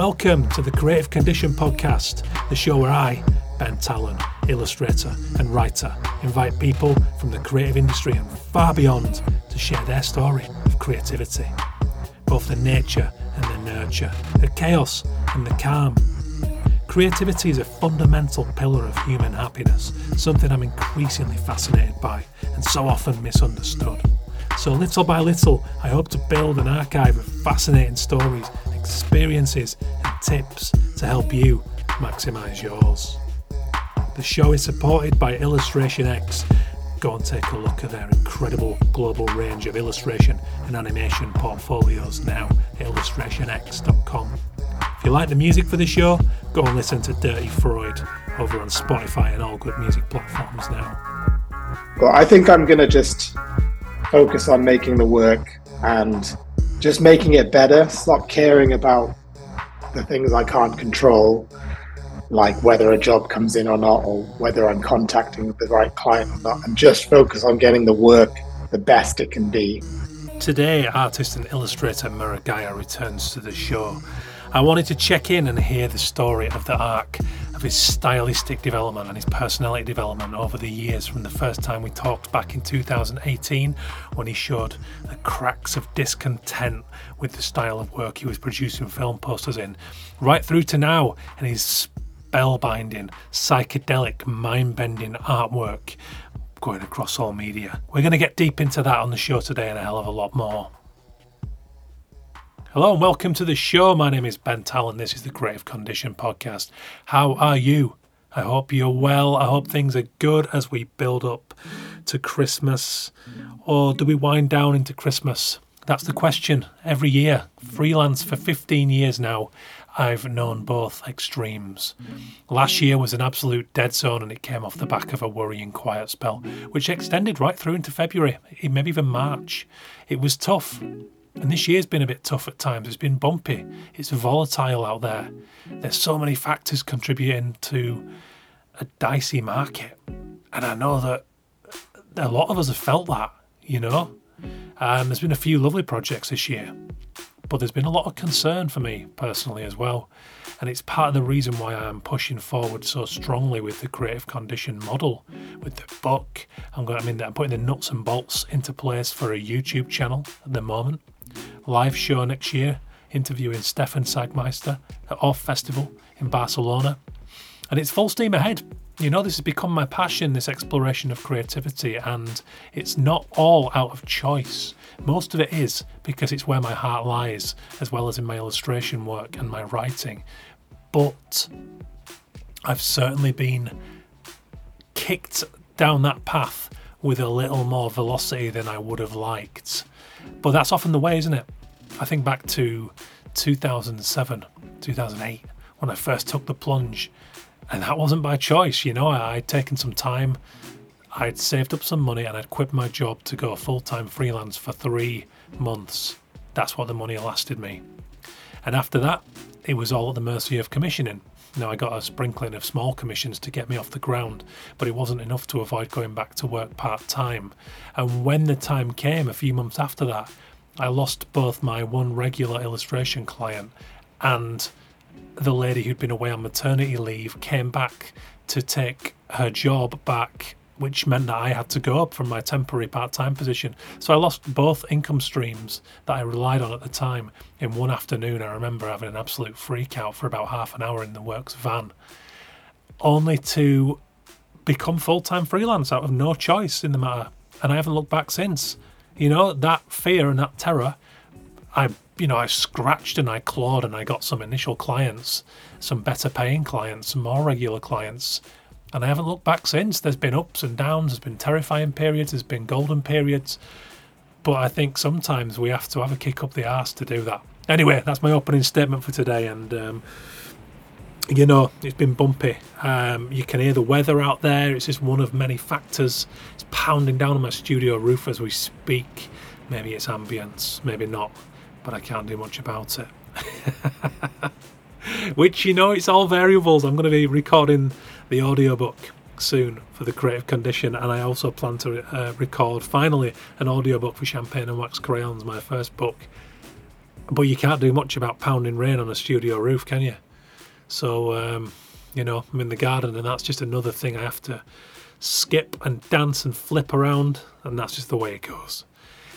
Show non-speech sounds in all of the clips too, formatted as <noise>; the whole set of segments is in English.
Welcome to the Creative Condition Podcast, the show where I, Ben Tallon, illustrator and writer, invite people from the creative industry and far beyond to share their story of creativity. Both the nature and the nurture, the chaos and the calm. Creativity is a fundamental pillar of human happiness, something I'm increasingly fascinated by and so often misunderstood. So, little by little, I hope to build an archive of fascinating stories, experiences, and tips to help you maximize yours. The show is supported by Illustration X. Go and take a look at their incredible global range of illustration and animation portfolios now at illustrationx.com. If you like the music for the show, go and listen to Dirty Freud over on Spotify and all good music platforms now. Well, I think I'm going to just focus on making the work and just making it better. Stop caring about the things I can't control, like whether a job comes in or not, or whether I'm contacting the right client or not, and just focus on getting the work the best it can be. Today, artist and illustrator Murugiah returns to the show. I wanted to check in and hear the story of the arc of his stylistic development and his personality development over the years from the first time we talked back in 2018 when he showed the cracks of discontent with the style of work he was producing film posters in, right through to now and his spellbinding, psychedelic, mind bending artwork going across all media. We're going to get deep into that on the show today and a hell of a lot more. Hello and welcome to the show. My name is Ben Tallon. This is the Creative Condition Podcast. How are you? I hope you're well. I hope things are good as we build up to Christmas. Or do we wind down into Christmas? That's the question every year. Freelance for 15 years now. I've known both extremes. Last year was an absolute dead zone and it came off the back of a worrying quiet spell, which extended right through into February, maybe even March. It was tough. And this year's been a bit tough at times. It's been bumpy. It's volatile out there. There's so many factors contributing to a dicey market. And I know that a lot of us have felt that, you know. Um, there's been a few lovely projects this year, but there's been a lot of concern for me personally as well. And it's part of the reason why I am pushing forward so strongly with the creative condition model, with the book. I'm going. I mean, I'm putting the nuts and bolts into place for a YouTube channel at the moment live show next year, interviewing Stefan Sagmeister at OFFF Festival in Barcelona. And it's full steam ahead. You know, this has become my passion, this exploration of creativity, and it's not all out of choice. Most of it is because it's where my heart lies, as well as in my illustration work and my writing. But I've certainly been kicked down that path with a little more velocity than I would have liked. But that's often the way, isn't it? I think back to 2007, 2008, when I first took the plunge. And that wasn't by choice, you know, I'd taken some time, I'd saved up some money, and I'd quit my job to go full time freelance for three months. That's what the money lasted me. And after that, it was all at the mercy of commissioning. Now, I got a sprinkling of small commissions to get me off the ground, but it wasn't enough to avoid going back to work part time. And when the time came, a few months after that, I lost both my one regular illustration client and the lady who'd been away on maternity leave came back to take her job back which meant that I had to go up from my temporary part time position. So I lost both income streams that I relied on at the time in one afternoon. I remember having an absolute freak out for about half an hour in the works van, only to become full time freelance out of no choice in the matter. And I haven't looked back since. You know, that fear and that terror, I you know, I scratched and I clawed and I got some initial clients, some better paying clients, some more regular clients, and I haven't looked back since. There's been ups and downs, there's been terrifying periods, there's been golden periods. But I think sometimes we have to have a kick up the arse to do that. Anyway, that's my opening statement for today. And, um, you know, it's been bumpy. Um, you can hear the weather out there. It's just one of many factors. It's pounding down on my studio roof as we speak. Maybe it's ambience, maybe not, but I can't do much about it. <laughs> Which, you know, it's all variables. I'm going to be recording the audiobook soon for the creative condition and i also plan to uh, record finally an audiobook for champagne and wax crayons my first book but you can't do much about pounding rain on a studio roof, can you? So, um, you know, I'm in the garden, and that's just another thing I have to skip and dance and flip around, and that's just the way it goes.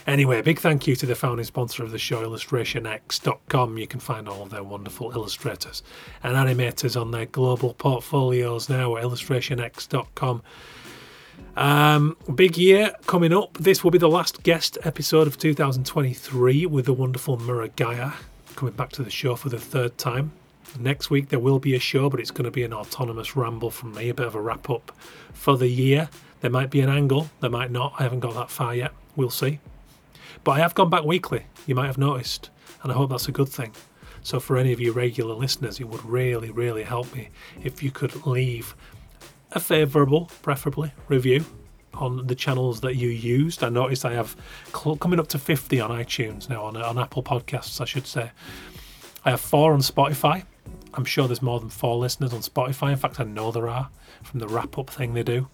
Anyway, big thank you to the founding sponsor of the show, illustrationx.com. You can find all of their wonderful illustrators and animators on their global portfolios now at illustrationx.com. Um, big year coming up. This will be the last guest episode of 2023 with the wonderful Murugiah coming back to the show for the third time. Next week there will be a show, but it's going to be an autonomous ramble from me, a bit of a wrap up for the year. There might be an angle, there might not. I haven't got that far yet. We'll see. But I have gone back weekly, you might have noticed, and I hope that's a good thing. So, for any of you regular listeners, it would really, really help me if you could leave a favourable, preferably, review on the channels that you used. I noticed I have cl- coming up to 50 on iTunes now, on, on Apple Podcasts, I should say. I have four on Spotify. I'm sure there's more than four listeners on Spotify. In fact, I know there are from the wrap up thing they do.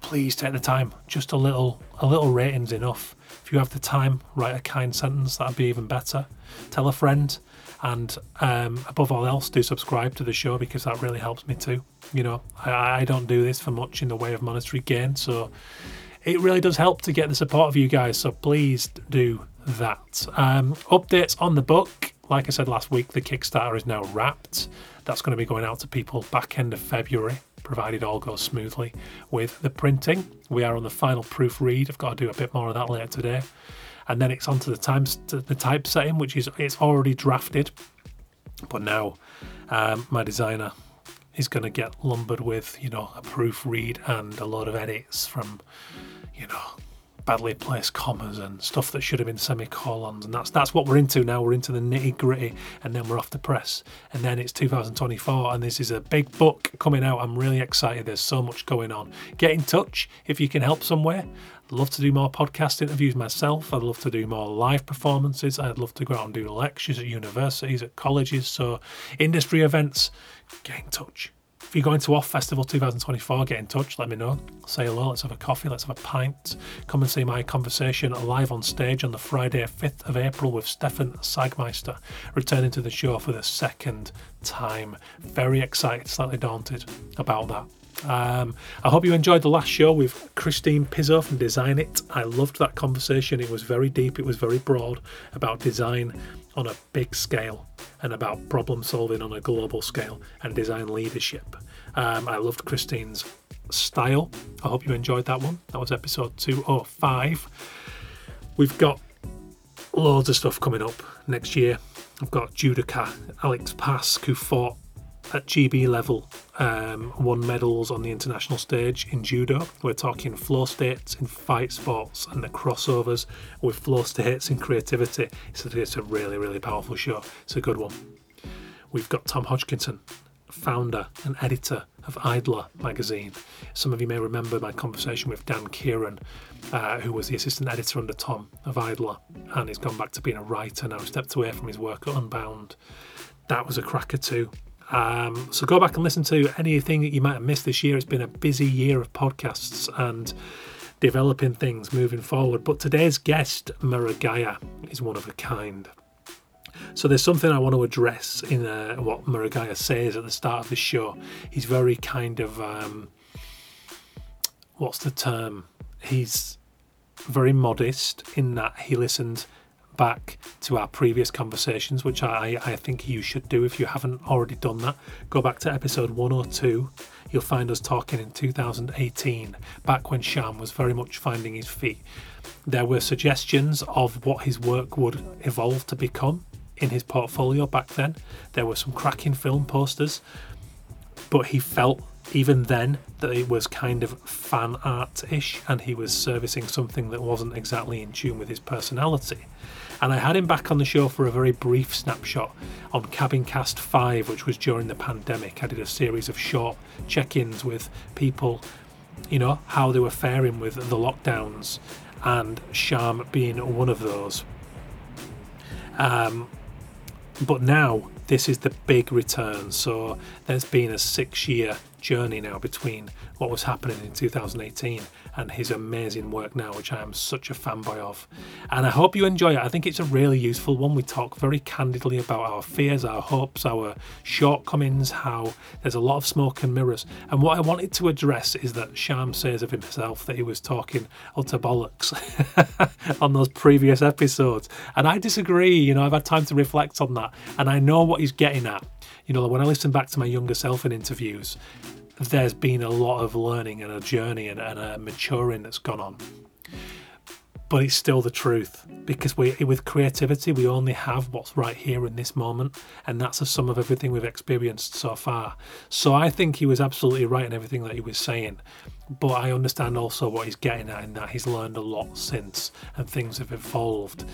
Please take the time. Just a little, a little rating's enough. If you have the time, write a kind sentence. That'd be even better. Tell a friend, and um, above all else, do subscribe to the show because that really helps me too. You know, I, I don't do this for much in the way of monetary gain, so it really does help to get the support of you guys. So please do that. Um, updates on the book. Like I said last week, the Kickstarter is now wrapped. That's going to be going out to people back end of February, provided all goes smoothly with the printing. We are on the final proofread. I've got to do a bit more of that later today, and then it's onto the times the typesetting, which is it's already drafted, but now um, my designer is going to get lumbered with you know a proofread and a lot of edits from you know badly placed commas and stuff that should have been semicolons, and that's that's what we're into now. We're into the nitty gritty, and then we're off the press, and then it's 2024, and this is a big book coming out. I'm really excited. There's so much going on. Get in touch if you can help somewhere. I'd love to do more podcast interviews myself. I'd love to do more live performances. I'd love to go out and do lectures at universities, at colleges. So, industry events, get in touch. If you're going to OFFF Festival 2024, get in touch, let me know. Say hello, let's have a coffee, let's have a pint. Come and see my conversation live on stage on the Friday, 5th of April with Stefan Sagmeister, returning to the show for the second time. Very excited, slightly daunted about that. Um, I hope you enjoyed the last show with Christine Pizzo from Designit. I loved that conversation. It was very deep, it was very broad about design on a big scale and about problem solving on a global scale and design leadership. Um, I loved Christine's style. I hope you enjoyed that one. That was episode 205. We've got loads of stuff coming up next year. I've got judoka Alex Pask, who fought at GB level, um, won medals on the international stage in judo. We're talking flow states in fight sports and the crossovers with flow states in creativity. A, it's a really, really powerful show. It's a good one. We've got Tom Hodgkinson, founder and editor of Idler magazine. Some of you may remember my conversation with Dan Kieran, uh, who was the assistant editor under Tom of Idler, and he's gone back to being a writer now, stepped away from his work at Unbound. That was a cracker too. Um, so go back and listen to anything that you might have missed this year. It's been a busy year of podcasts and developing things moving forward. But today's guest, Murugiah, is one of a kind. So there's something I want to address in uh, what Murugiah says at the start of the show. He's very kind of um, what's the term? He's very modest in that he listened back to our previous conversations, which I, I think you should do if you haven't already done that. Go back to episode 102. You'll find us talking in 2018, back when Sham was very much finding his feet. There were suggestions of what his work would evolve to become in his portfolio back then. There were some cracking film posters, but he felt even then that it was kind of fan art ish and he was servicing something that wasn't exactly in tune with his personality. And I had him back on the show for a very brief snapshot on Cabin Cast 5, which was during the pandemic. I did a series of short check ins with people, you know, how they were faring with the lockdowns, and Sham being one of those. Um, but now this is the big return. So there's been a six year journey now between what was happening in 2018 and his amazing work now, which I am such a fanboy of. And I hope you enjoy it. I think it's a really useful one. We talk very candidly about our fears, our hopes, our shortcomings, how there's a lot of smoke and mirrors. And what I wanted to address is that Sham says of himself that he was talking utter bollocks <laughs> on those previous episodes. And I disagree. You know, I've had time to reflect on that. And I know what he's getting at. You know, when I listen back to my younger self in interviews, there's been a lot of learning and a journey and, and a maturing that's gone on. But it's still the truth because we, with creativity, we only have what's right here in this moment, and that's a sum of everything we've experienced so far. So I think he was absolutely right in everything that he was saying, but I understand also what he's getting at in that he's learned a lot since and things have evolved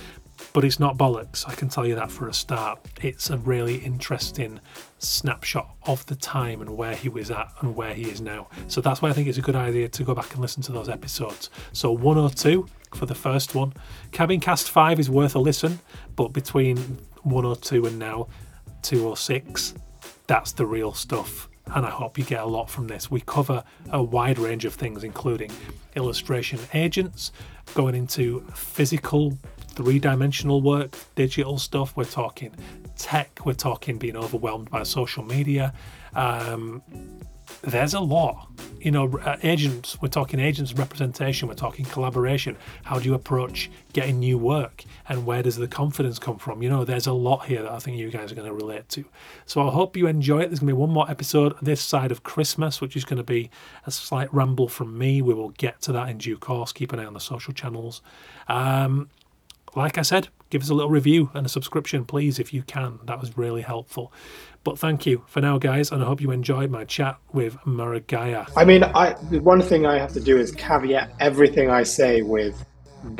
but it's not bollocks. I can tell you that for a start. It's a really interesting snapshot of the time and where he was at and where he is now. So that's why I think it's a good idea to go back and listen to those episodes. So 102 for the first one. Cabin Cast 5 is worth a listen, but between 102 and now 206, that's the real stuff and I hope you get a lot from this. We cover a wide range of things, including illustration agents, going into physical three dimensional work, digital stuff. We're talking tech. We're talking being overwhelmed by social media. Um, there's a lot. You know, uh, agents, we're talking agents representation, we're talking collaboration. How do you approach getting new work? And where does the confidence come from? You know, there's a lot here that I think you guys are going to relate to. So I hope you enjoy it. There's going to be one more episode this side of Christmas, which is going to be a slight ramble from me. We will get to that in due course. Keep an eye on the social channels. Um, like I said, give us a little review and a subscription, please, if you can. That was really helpful. But thank you for now, guys, and I hope you enjoyed my chat with Murugiah. I mean, I one thing I have to do is caveat everything I say with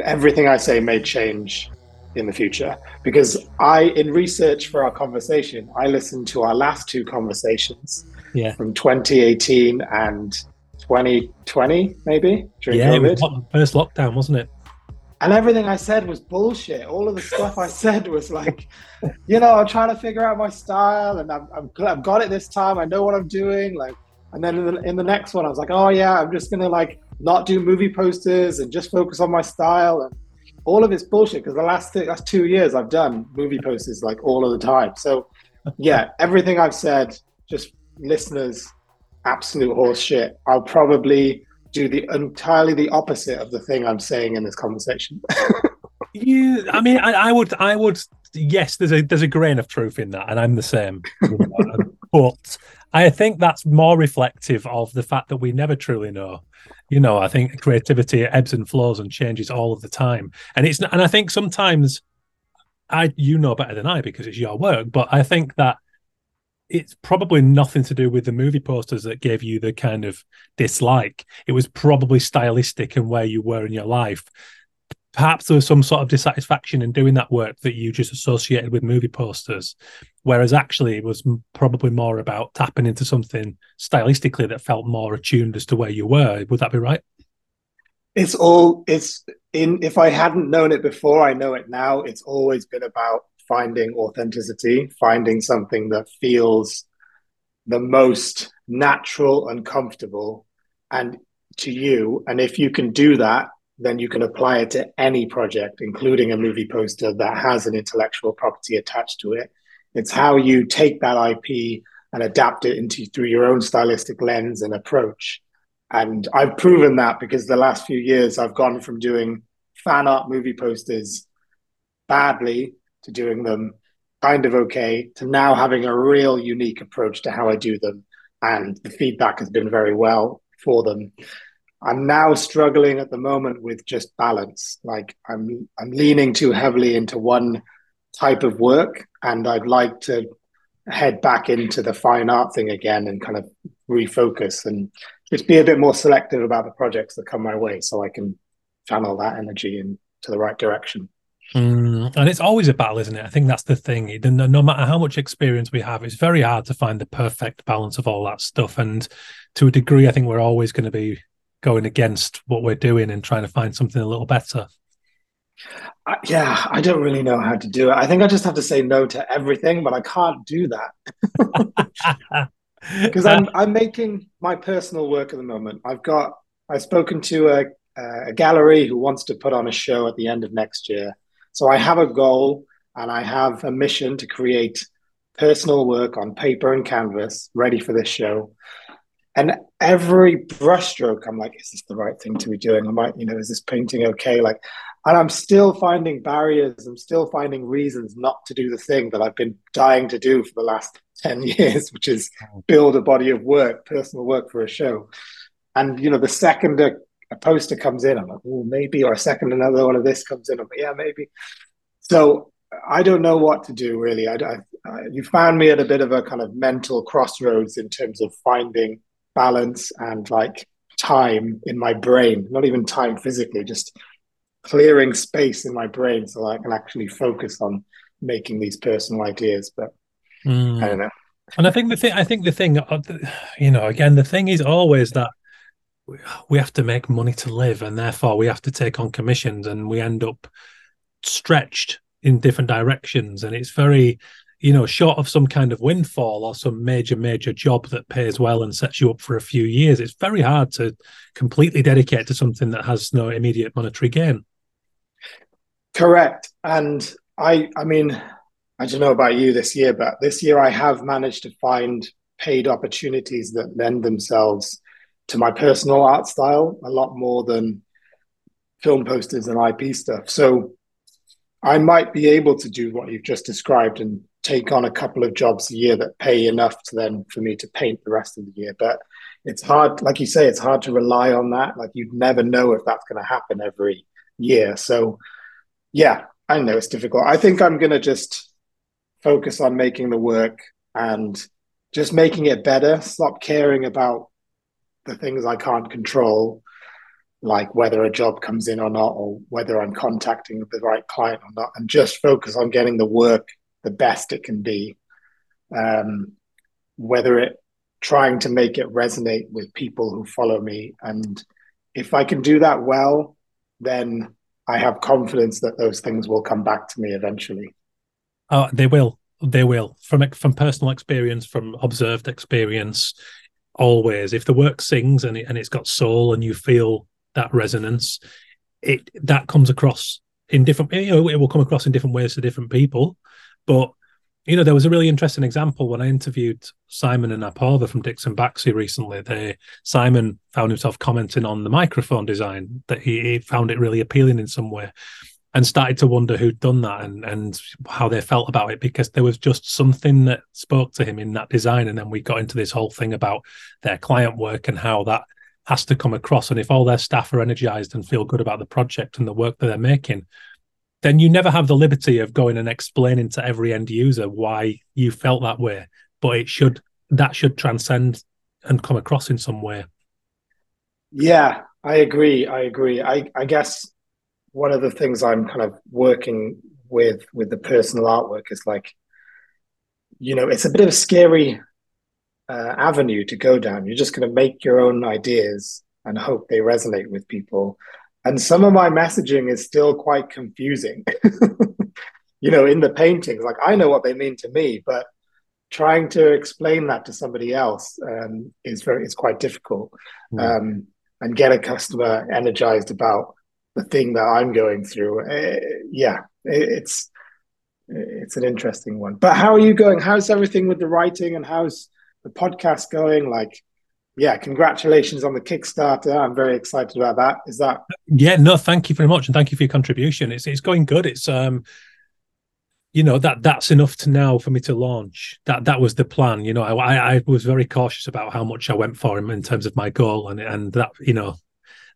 everything I say may change in the future because I, in research for our conversation, I listened to our last two conversations yeah. from 2018 and 2020, maybe during yeah, COVID. first lockdown, wasn't it? And everything I said was bullshit. All of the stuff I said was like, you know, I'm trying to figure out my style, and I've got it this time. I know what I'm doing. Like, and then in the, in the next one, I was like, oh yeah, I'm just gonna like not do movie posters and just focus on my style. And all of it's bullshit because the last th- last two years I've done movie posters like all of the time. So yeah, everything I've said, just listeners, absolute horse shit. I'll probably do the entirely the opposite of the thing I'm saying in this conversation. <laughs> yeah, I mean, I, I, would, I would, yes, there's a there's a grain of truth in that, and I'm the same. <laughs> but I think that's more reflective of the fact that we never truly know. You know, I think creativity ebbs and flows and changes all of the time, and it's and I think sometimes I you know better than I because it's your work, but I think that it's probably nothing to do with the movie posters that gave you the kind of dislike. It was probably stylistic and where you were in your life. Perhaps there was some sort of dissatisfaction in doing that work that you just associated with movie posters, whereas actually it was probably more about tapping into something stylistically that felt more attuned as to where you were. Would that be right? It's all it's in. If I hadn't known it before, I know it now. It's always been about finding authenticity, finding something that feels the most natural and comfortable and to you. And if you can do that, then you can apply it to any project, including a movie poster that has an intellectual property attached to it. It's how you take that IP and adapt it into through your own stylistic lens and approach. And I've proven that because the last few years I've gone from doing fan art movie posters badly to doing them kind of okay to now having a real unique approach to how I do them. And the feedback has been very well for them. I'm now struggling at the moment with just balance. Like I'm I'm leaning too heavily into one type of work and I'd like to head back into the fine art thing again and kind of refocus and just be a bit more selective about the projects that come my way so I can channel that energy into the right direction. Mm, and it's always a battle, isn't it? I think that's the thing. No, no matter how much experience we have, it's very hard to find the perfect balance of all that stuff. And to a degree, I think we're always going to be going against what we're doing and trying to find something a little better. Uh, yeah, I don't really know how to do it. I think I just have to say no to everything, but I can't do that. <laughs> because I'm I'm making my personal work at the moment. I've got I've spoken to a, a gallery who wants to put on a show at the end of next year. So I have a goal and I have a mission to create personal work on paper and canvas ready for this show. And every brushstroke, I'm like, is this the right thing to be doing? Am I you know, is this painting okay? Like, and I'm still finding barriers. I'm still finding reasons not to do the thing that I've been dying to do for the last <laughs> 10 years, which is mm. build a body of work, personal work for a show. And, you know, the second a, a poster comes in, I'm like, oh, maybe, or a second another one of this comes in, I'm like, yeah, maybe. So I don't know what to do really. I, I, I, you found me at a bit of a kind of mental crossroads in terms of finding balance and like time in my brain, not even time physically, just clearing space in my brain so I can actually focus on making these personal ideas. But mm. I don't know. And I think the thing, I think the thing, uh, you know, again, the thing is always that we have to make money to live, and therefore we have to take on commissions, and we end up stretched in different directions, and it's very you know, short of some kind of windfall or some major, major job that pays well and sets you up for a few years, it's very hard to completely dedicate to something that has no immediate monetary gain. Correct. And I I mean, I don't know about you this year, but this year I have managed to find paid opportunities that lend themselves to my personal art style a lot more than film posters and IP stuff. So I might be able to do what you've just described and take on a couple of jobs a year that pay enough to then for me to paint the rest of the year. But it's hard, like you say, it's hard to rely on that. Like you'd never know if that's going to happen every year. So yeah, I know it's difficult. I think I'm going to just focus on making the work and just making it better. Stop caring about the things I can't control, like whether a job comes in or not, or whether I'm contacting the right client or not, and just focus on getting the work the best it can be. Um, whether it trying to make it resonate with people who follow me. And if I can do that well, then I have confidence that those things will come back to me eventually. Oh, they will. They will. From from personal experience, from observed experience, always. If the work sings and it, and it's got soul, and you feel that resonance, it that comes across in different. You know, it will come across in different ways to different people. But you know, there was a really interesting example when I interviewed Simon and Apoorva from DixonBaxi recently. They Simon found himself commenting on the microphone design that he, he, found it really appealing in some way, and started to wonder who'd done that and and how they felt about it because there was just something that spoke to him in that design. And then we got into this whole thing about their client work and how that has to come across. And if all their staff are energized and feel good about the project and the work that they're making, then you never have the liberty of going and explaining to every end user why you felt that way. But it should that should transcend and come across in some way. Yeah, I agree. I agree. I, I guess one of the things I'm kind of working with with the personal artwork is like, you know, it's a bit of a scary uh, avenue to go down. You're just going to make your own ideas and hope they resonate with people and some of my messaging is still quite confusing <laughs> you know in the paintings like i know what they mean to me but trying to explain that to somebody else um, is very is quite difficult mm. um, and get a customer energized about the thing that i'm going through uh, yeah it, it's it's an interesting one but how are you going how's everything with the writing and how's the podcast going like yeah, congratulations on the Kickstarter. I'm very excited about that. Is that? Yeah, no, thank you very much, and thank you for your contribution. It's it's going good. It's um, you know that that's enough to now for me to launch. That that was the plan. You know, I I was very cautious about how much I went for in, in terms of my goal, and and that you know,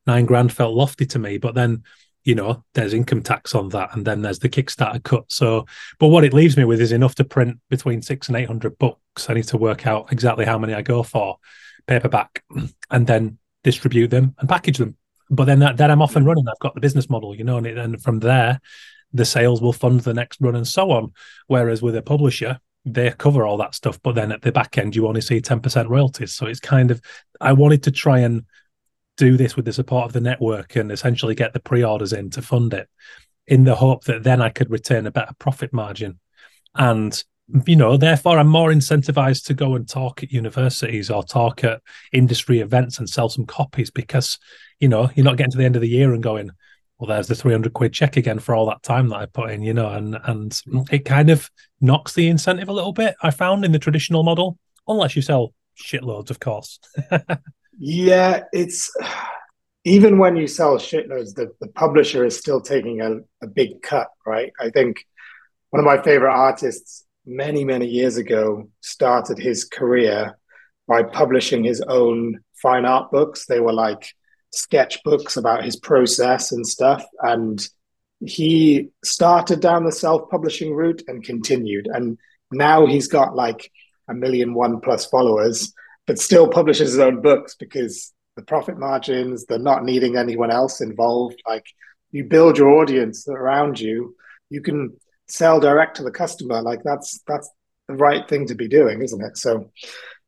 nine grand felt lofty to me. But then you know, there's income tax on that, and then there's the Kickstarter cut. So, but what it leaves me with is enough to print between six and eight hundred books. I need to work out exactly how many I go for paperback and then distribute them and package them. But then that, then I'm off and running. I've got the business model, you know, and, it, and from there, the sales will fund the next run and so on. Whereas with a publisher, they cover all that stuff, but then at the back end, you only see 10% royalties. So it's kind of, I wanted to try and do this with the support of the network and essentially get the pre orders in to fund it in the hope that then I could retain a better profit margin. And you know, therefore, I'm more incentivized to go and talk at universities or talk at industry events and sell some copies because, you know, you're not getting to the end of the year and going, well, there's the 300 quid check again for all that time that I put in, you know, and, and it kind of knocks the incentive a little bit, I found in the traditional model, unless you sell shitloads, of course. <laughs> yeah, it's <sighs> even when you sell shitloads, the, the publisher is still taking a, a big cut, right? I think one of my favorite artists many, many years ago started his career by publishing his own fine art books. They were like sketchbooks about his process and stuff. And he started down the self publishing route and continued. And now he's got like a million one plus followers, but still publishes his own books because the profit margins, the not needing anyone else involved. Like you build your audience around you, you can sell direct to the customer. Like that's that's the right thing to be doing, isn't it? So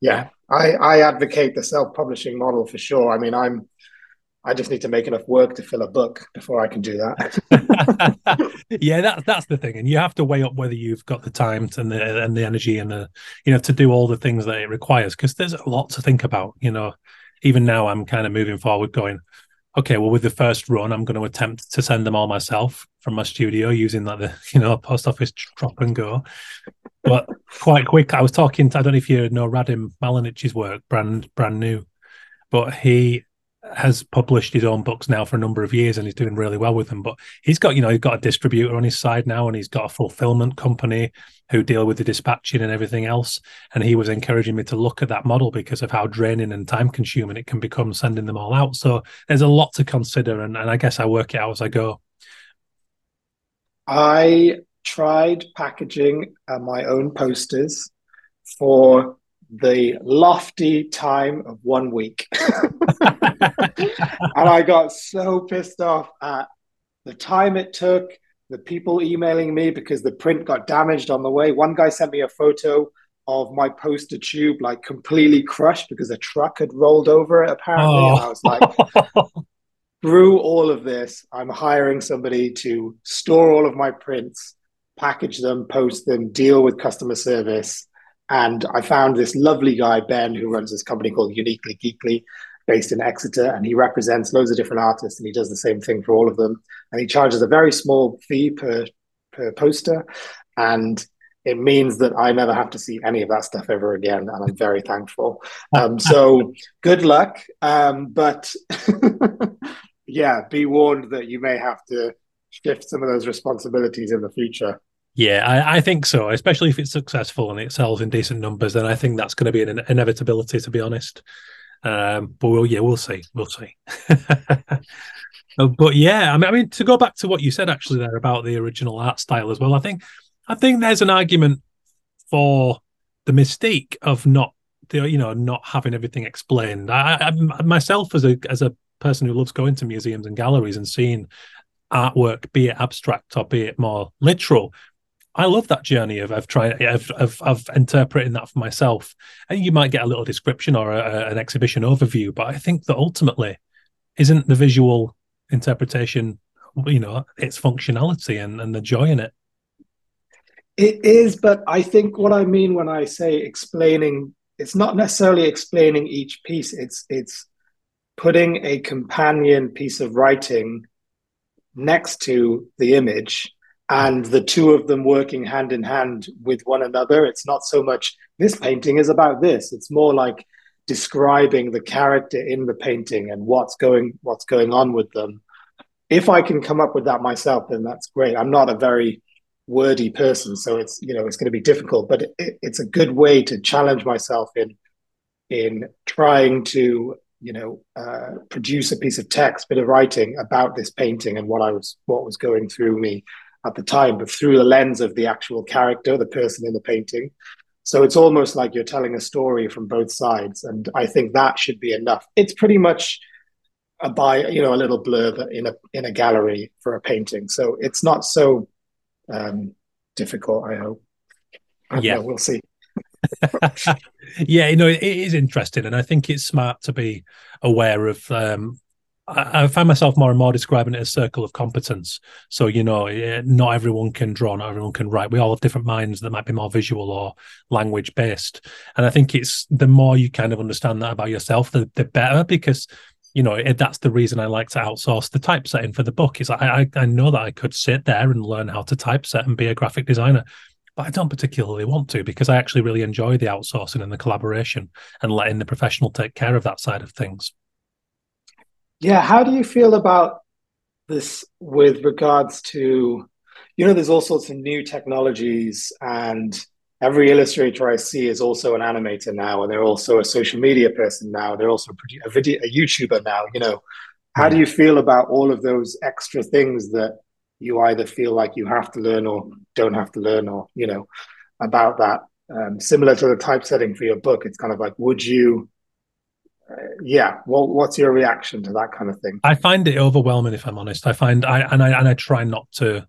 yeah, I, I advocate the self-publishing model for sure. I mean, I'm I just need to make enough work to fill a book before I can do that. <laughs> yeah, that, that's the thing, and you have to weigh up whether you've got the time and the and the energy and the you know to do all the things that it requires because there's a lot to think about. You know, even now I'm kind of moving forward, going, okay, well, with the first run, I'm going to attempt to send them all myself from my studio using like the you know post office drop and go. But quite quick, I was talking. To, I don't know if you know Radim Malinic's work, brand brand new, but he has published his own books now for a number of years and he's doing really well with them. But he's got, you know, he's got a distributor on his side now and he's got a fulfillment company who deal with the dispatching and everything else. And he was encouraging me to look at that model because of how draining and time consuming it can become sending them all out. So there's a lot to consider. And, and I guess I work it out as I go. I tried packaging uh, my own posters for the lofty time of one week. <laughs> and I got so pissed off at the time it took, the people emailing me because the print got damaged on the way. One guy sent me a photo of my poster tube like completely crushed because a truck had rolled over it apparently. Oh. And I was oh. like, through all of this, I'm hiring somebody to store all of my prints, package them, post them, deal with customer service. And I found this lovely guy, Ben, who runs this company called Uniquely Geekly based in Exeter, and he represents loads of different artists, and he does the same thing for all of them. And he charges a very small fee per per poster, and it means that I never have to see any of that stuff ever again, and I'm very thankful. Um, so good luck, um, but <laughs> yeah, be warned that you may have to shift some of those responsibilities in the future. Yeah, I, I, think so. Especially if it's successful and it sells in decent numbers, then I think that's going to be an inevitability. To be honest, um, but we'll, yeah, we'll see. We'll see. Oh, <laughs> but yeah, I mean, I mean, to go back to what you said actually there about the original art style as well, I think, I think there's an argument for the mystique of not you know, not having everything explained. I, I myself as a as a person who loves going to museums and galleries and seeing artwork, be it abstract or be it more literal, I love that journey of of trying of, of of interpreting that for myself. And you might get a little description or a, an exhibition overview, but I think that ultimately isn't the visual interpretation, you know, its functionality and, and the joy in it. It is, but I think what I mean when I say explaining, it's not necessarily explaining each piece. It's it's putting a companion piece of writing next to the image and the two of them working hand in hand with one another. It's not so much this painting is about this. It's more like describing the character in the painting and what's going what's going on with them. If I can come up with that myself, then that's great. I'm not a very wordy person, so it's you know it's going to be difficult, but it, it's a good way to challenge myself in in trying to you know uh, produce a piece of text, bit of writing about this painting and what I was what was going through me at the time, but through the lens of the actual character, the person in the painting. So it's almost like you're telling a story from both sides, and I think that should be enough. It's pretty much a by you know a little blurb in a in a gallery for a painting, so it's not so um, difficult. I hope. I yeah, know, we'll see. <laughs> <laughs> yeah, you know, it is interesting, and I think it's smart to be aware of um, I, find myself more and more describing it as a circle of competence. So, you know, eh, not everyone can draw, not everyone can write. We all have different minds that might be more visual or language based. And I think it's the more you kind of understand that about yourself, the, the better, because you know that's the reason I like to outsource the typesetting for the book. Is I I know that I could sit there and learn how to typeset and be a graphic designer, but I don't particularly want to because I actually really enjoy the outsourcing and the collaboration and letting the professional take care of that side of things. Yeah. How do you feel about this with regards to, you know, there's all sorts of new technologies, and every illustrator I see is also an animator now, and they're also a social media person now. They're also a video, a YouTuber now. You know, how do you feel about all of those extra things that you either feel like you have to learn or don't have to learn, or you know, about that? Um, similar to the typesetting for your book, it's kind of like, would you yeah well what's your reaction to that kind of thing? I find it overwhelming if i'm honest. I find i and i and i try not to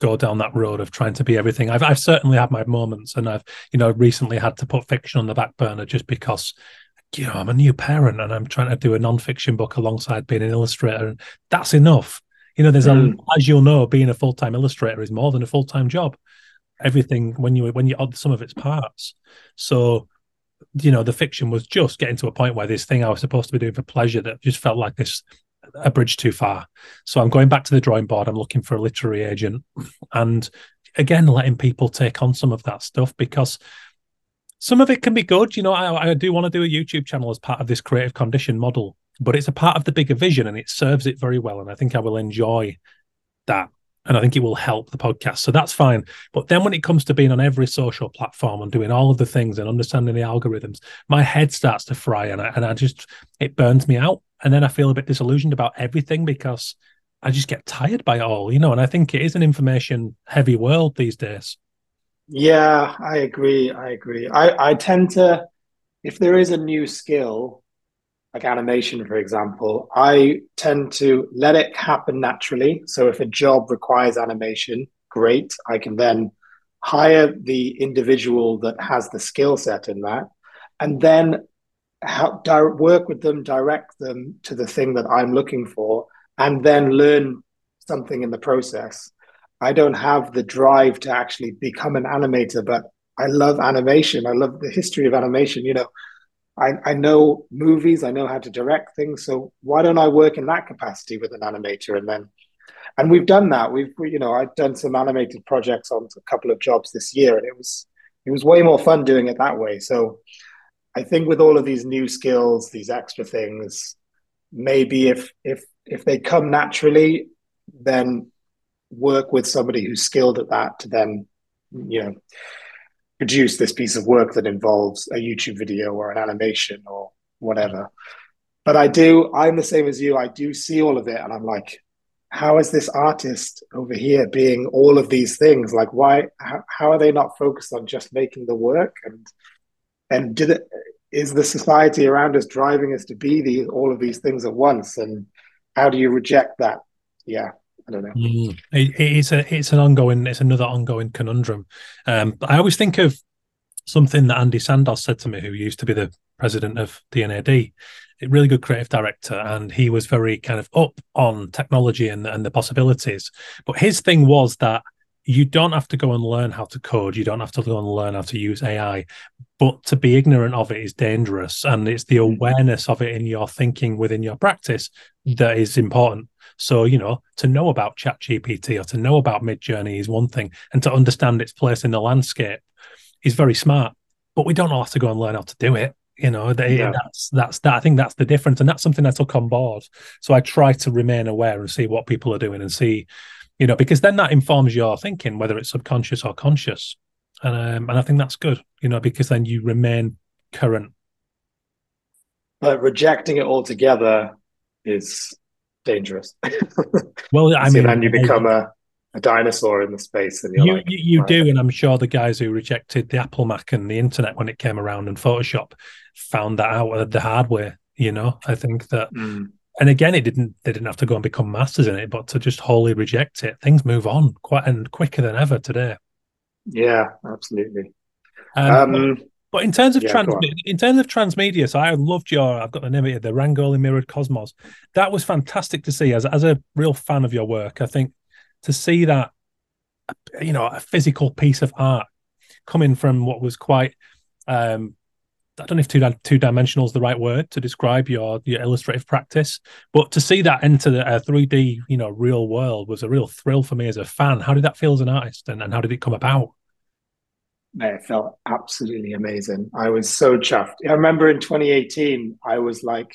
go down that road of trying to be everything. I've, I've certainly had my moments and i've you know recently had to put fiction on the back burner just because you know i'm a new parent and i'm trying to do a non-fiction book alongside being an illustrator and that's enough. You know there's mm. a as you'll know being a full-time illustrator is more than a full-time job. Everything when you when you add some of its parts. So you know the fiction was just getting to a point where this thing I was supposed to be doing for pleasure that just felt like this a bridge too far. So I'm going back to the drawing board. I'm looking for a literary agent, and again letting people take on some of that stuff because some of it can be good. You know, I, I do want to do a YouTube channel as part of this creative condition model, but it's a part of the bigger vision and it serves it very well. And I think I will enjoy that and I think it will help the podcast. So that's fine. But then when it comes to being on every social platform and doing all of the things and understanding the algorithms, my head starts to fry and I, and I just, it burns me out. And then I feel a bit disillusioned about everything because I just get tired by it all, you know. And I think it is an information heavy world these days. Yeah, I agree. I agree. I, I tend to, if there is a new skill, like animation, for example, I tend to let it happen naturally. So if a job requires animation, great. I can then hire the individual that has the skill set in that, and then help di- work with them, direct them to the thing that I'm looking for, and then learn something in the process. I don't have the drive to actually become an animator, but I love animation. I love the history of animation. You know, I, I know movies, I know how to direct things. So why don't I work in that capacity with an animator? And then, and we've done that. We've, you know, I've done some animated projects on a couple of jobs this year, and it was, it was way more fun doing it that way. So I think with all of these new skills, these extra things, maybe if if if they come naturally, then work with somebody who's skilled at that to then, you know, produce this piece of work that involves a YouTube video or an animation or whatever. But I do, I'm the same as you. I do see all of it and I'm like, how is this artist over here being all of these things? Like, why, how, how are they not focused on just making the work? And, and did it, is the society around us driving us to be the, all of these things at once? And how do you reject that? Yeah. I don't know. Mm, it, it's a it's an ongoing it's another ongoing conundrum. Um, I always think of something that Andy Sandoz said to me, who used to be the president of D&AD, a really good creative director, and he was very kind of up on technology and, and the possibilities. But his thing was that you don't have to go and learn how to code. You don't have to go and learn how to use AI. But to be ignorant of it is dangerous. And it's the mm. awareness of it in your thinking within your practice that is important. So, you know, to know about ChatGPT or to know about Midjourney is one thing, and to understand its place in the landscape is very smart. But we don't all have to go and learn how to do it. You know, they, yeah. that's that's that. I think that's the difference, and that's something I took on board. So I try to remain aware and see what people are doing and see, you know, because then that informs your thinking, whether it's subconscious or conscious, and um, and I think that's good. You know, because then you remain current. But rejecting it altogether is dangerous. <laughs> well, I mean, then you become a, a dinosaur in the space, and you like, you, you right. do, and I'm sure the guys who rejected the Apple Mac and the internet when it came around and Photoshop found that out the hard way. You know, I think that. Mm. And again, it didn't. They didn't have to go and become masters in it, but to just wholly reject it, things move on quite and quicker than ever today. Yeah, absolutely. Um, um, But in terms of yeah, trans, in terms of transmedia, so I loved your. I've got the name of it, the Rangoli Mirrored Cosmos. That was fantastic to see. As as a real fan of your work, I think to see that, you know, a physical piece of art coming from what was quite um, I don't know if two two dimensional is the right word to describe your your illustrative practice, but to see that enter the three D you know real world was a real thrill for me as a fan. How did that feel as an artist, and, and how did it come about? It felt absolutely amazing. I was so chuffed. I remember in 2018, I was like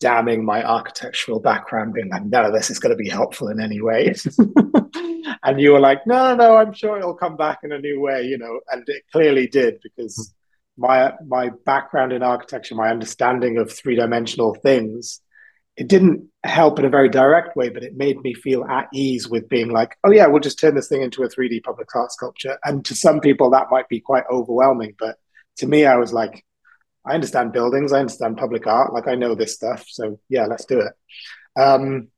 damning my architectural background, being like, none of this is going to be helpful in any way. <laughs> and you were like, no, no, I'm sure it'll come back in a new way, you know, and it clearly did because hmm. my my background in architecture, my understanding of three dimensional things, it didn't help in a very direct way, but it made me feel at ease with being like, oh yeah, we'll just turn this thing into a 3D public art sculpture. And to some people that might be quite overwhelming, but to me, I was like, I understand buildings, I understand public art, like I know this stuff. So yeah, let's do it. Um,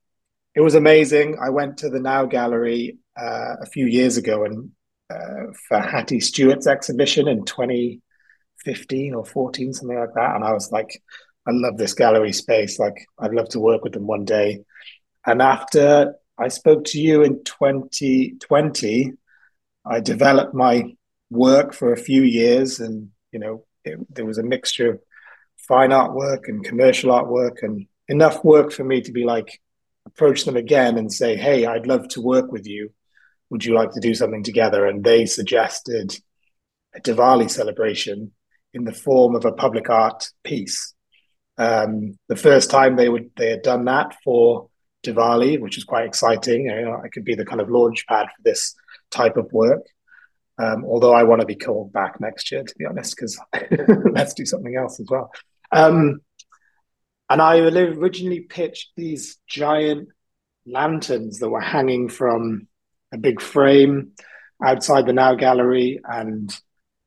it was amazing. I went to the Now Gallery uh, a few years ago and uh, for Hattie Stewart's exhibition in 2015 or 14, something like that. And I was like, I love this gallery space. Like, I'd love to work with them one day. And after I spoke to you in 2020, I developed my work for a few years. And, you know, it, there was a mixture of fine artwork and commercial artwork, and enough work for me to be like, approach them again and say, Hey, I'd love to work with you. Would you like to do something together? And they suggested a Diwali celebration in the form of a public art piece. Um, the first time they would they had done that for Diwali, which is quite exciting. You know, I could be the kind of launch pad for this type of work. Um, although I want to be called back next year, to be honest, because <laughs> let's do something else as well. Um, and I originally pitched these giant lanterns that were hanging from a big frame outside the Now Gallery, and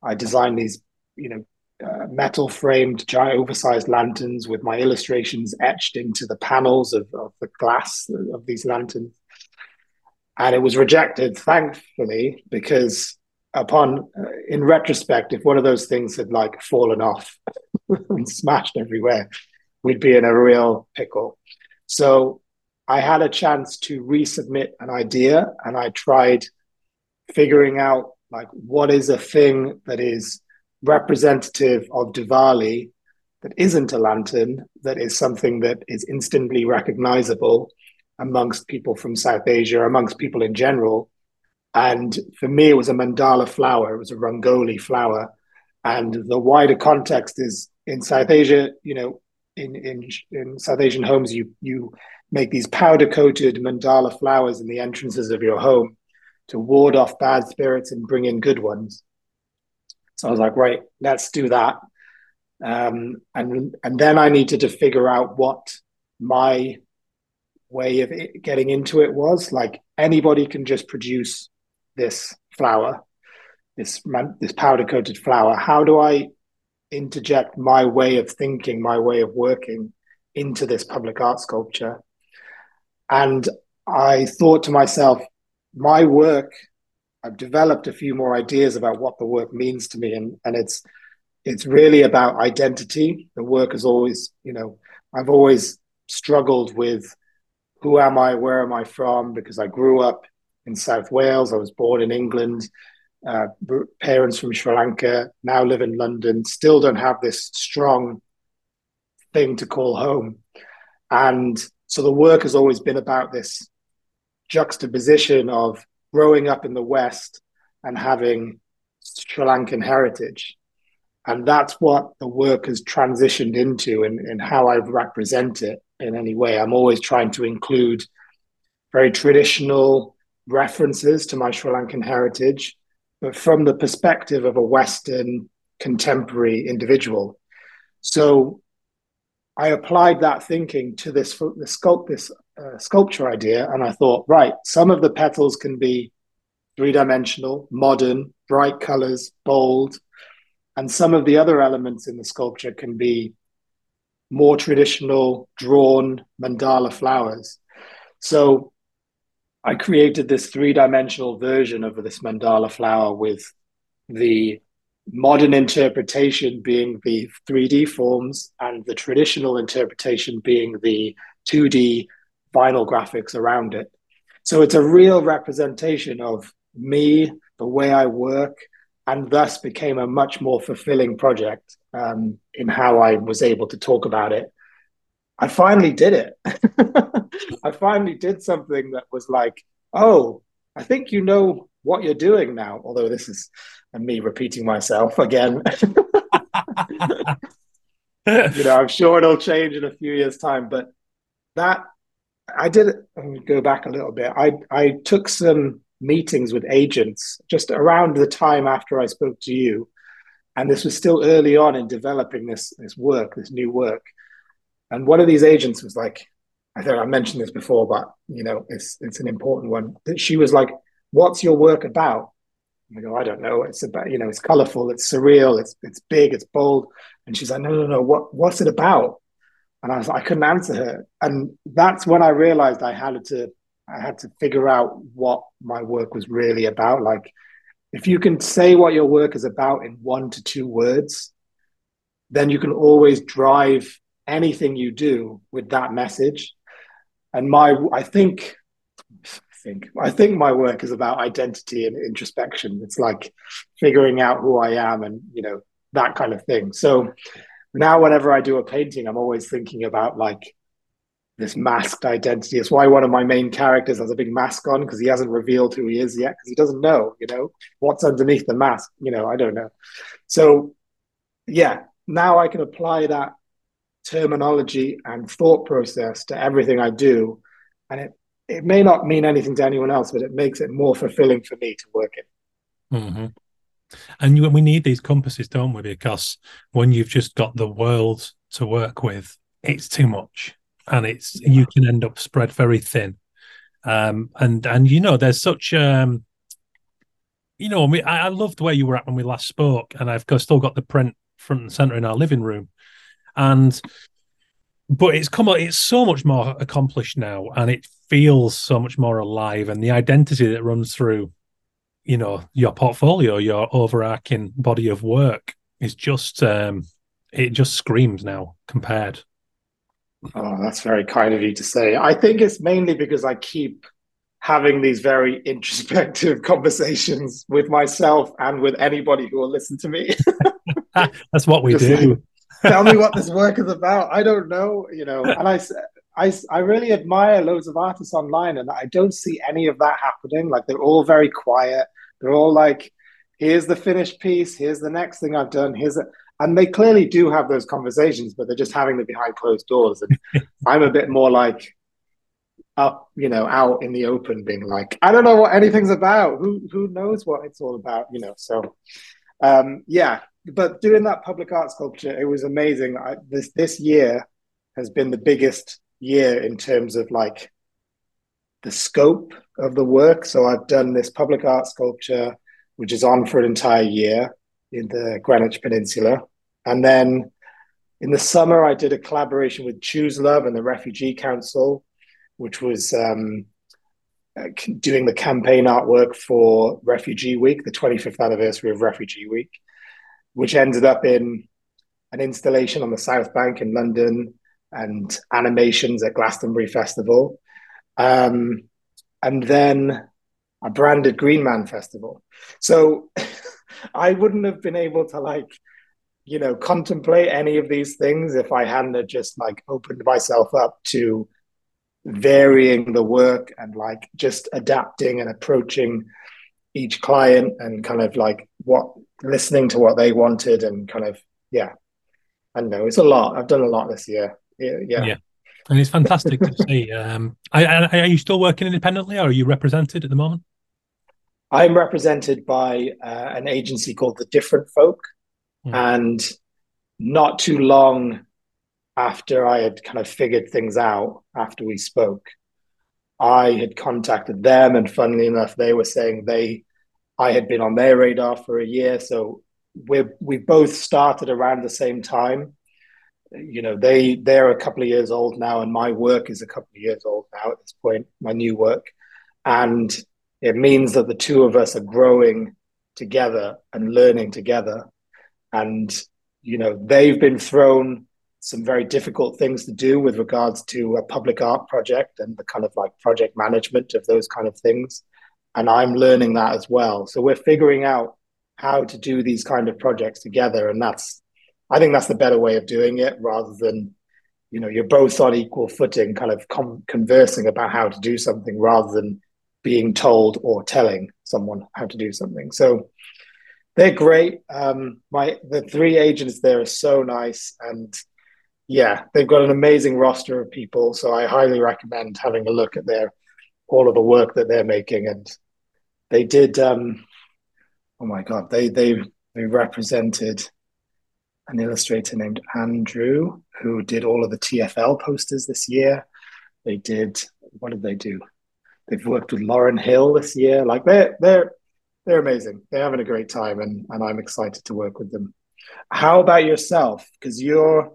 I designed these, you know, uh, metal framed, giant oversized lanterns with my illustrations etched into the panels of, of the glass of these lanterns. And it was rejected, thankfully, because upon, uh, in retrospect, if one of those things had like fallen off <laughs> and smashed everywhere, we'd be in a real pickle. So I had a chance to resubmit an idea and I tried figuring out like what is a thing that is representative of Diwali that isn't a lantern, that is something that is instantly recognizable amongst people from South Asia, amongst people in general. And for me, it was a mandala flower, it was a Rangoli flower. And the wider context is in South Asia, you know, in, in, in South Asian homes, you, you make these powder coated mandala flowers in the entrances of your home to ward off bad spirits and bring in good ones. So I was like, right, let's do that. Um, and and then I needed to figure out what my way of it, getting into it was. Like anybody can just produce this flower, this this powder coated flower. How do I interject my way of thinking, my way of working into this public art sculpture? And I thought to myself, my work I've developed a few more ideas about what the work means to me, and and it's it's really about identity. The work is always, you know, I've always struggled with who am I, where am I from, because I grew up in South Wales. I was born in England. Uh, parents from Sri Lanka now live in London. Still don't have this strong thing to call home, and so the work has always been about this juxtaposition of growing up in the West and having Sri Lankan heritage. And that's what the work has transitioned into and, how I represent it in any way. I'm always trying to include very traditional references to my Sri Lankan heritage, but from the perspective of a Western contemporary individual. So I applied that thinking to this, this, sculpt, this sculpture idea, and I thought, right, some of the petals can be three dimensional, modern, bright colors, bold, and some of the other elements in the sculpture can be more traditional, drawn mandala flowers. So I created this three dimensional version of this mandala flower with the modern interpretation being the 3D forms and the traditional interpretation being the 2D vinyl graphics around it. So it's a real representation of me, the way I work, and thus became a much more fulfilling project um, in how I was able to talk about it. I finally did it. <laughs> I finally did something that was like, oh, I think you know what you're doing now. Although this is me repeating myself again. <laughs> <laughs> you know, I'm sure it'll change in a few years' time. But that I did. Go back a little bit. I I took some meetings with agents just around the time after I spoke to you, and this was still early on in developing this this work, this new work. And one of these agents was like, I think I mentioned this before, but you know, it's it's an important one. That she was like, "What's your work about?" I go, "I don't know. It's about you know, it's colorful, it's surreal, it's it's big, it's bold." And she's like, "No, no, no. What what's it about?" And I was I couldn't answer her, and that's when I realized I had to I had to figure out what my work was really about. Like, if you can say what your work is about in one to two words, then you can always drive anything you do with that message and my i think I think I think my work is about identity and introspection. It's like figuring out who I am and you know that kind of thing. So now whenever I do a painting, I'm always thinking about like this masked identity. It's why one of my main characters has a big mask on because he hasn't revealed who he is yet because he doesn't know, you know, what's underneath the mask. You know, I don't know. So yeah, now I can apply that terminology and thought process to everything I do. And it, it may not mean anything to anyone else, but it makes it more fulfilling for me to work in. Mm-hmm. And you, we need these compasses, don't we? Because when you've just got the world to work with, it's too much, and it's yeah. you can end up spread very thin. Um, and and you know, there's such um, you know, I, I loved where you were at when we last spoke, and I've still got the print front and center in our living room and but it's come it's so much more accomplished now and it feels so much more alive and the identity that runs through you know your portfolio your overarching body of work is just um it just screams now compared oh that's very kind of you to say i think it's mainly because i keep having these very introspective <laughs> conversations with myself and with anybody who will listen to me <laughs> that's what we just do like, tell me what this <laughs> work is about. I don't know, you know. And I, I, I really admire loads of artists online, and I don't see any of that happening. Like they're all very quiet. They're all like, "Here's the finished piece. Here's the next thing I've done. Here's a," and they clearly do have those conversations, but they're just having them behind closed doors. And <laughs> I'm a bit more like up, you know, out in the open, being like, I don't know what anything's about. Who who knows what it's all about, you know? So, um, yeah, but doing that public art sculpture, it was amazing. I, this this year has been the biggest year in terms of like the scope of the work. So I've done this public art sculpture, which is on for an entire year in the Greenwich Peninsula, and then in the summer I did a collaboration with Choose Love and the Refugee Council, which was um, doing the campaign artwork for Refugee Week, the 25th anniversary of Refugee Week which ended up in an installation on the South Bank in London and animations at Glastonbury Festival. Um, and then a branded Green Man Festival. So <laughs> I wouldn't have been able to like, you know, contemplate any of these things if I hadn't just like opened myself up to varying the work and like just adapting and approaching each client and kind of like what listening to what they wanted and kind of yeah i know it's a lot i've done a lot this year yeah, yeah. And it's fantastic to see um I, I, are you still working independently or are you represented at the moment i'm represented by uh, an agency called the different folk mm. and not too long after i had kind of figured things out after we spoke i had contacted them and funnily enough they were saying they I had been on their radar for a year, so we we both started around the same time. You know, they they're a couple of years old now, and my work is a couple of years old now at this point. My new work, and it means that the two of us are growing together and learning together. and you know they've been thrown some very difficult things to do with regards to a public art project and the kind of like project management of those kind of things. And I'm learning that as well. So we're figuring out how to do these kind of projects together. And that's, I think that's the better way of doing it rather than, you know, you're both on equal footing, kind of com- conversing about how to do something rather than being told or telling someone how to do something. So they're great. Um, my the three agents there are so nice, and yeah, they've got an amazing roster of people. So I highly recommend having a look at their all of the work that they're making. And they did. Um, oh my god, they they they represented an illustrator named Andrew who did all of the TFL posters this year. They did. What did they do? They've worked with Lauryn Hill this year. Like they're they're they're amazing. They're having a great time, and and I'm excited to work with them. How about yourself? Because you're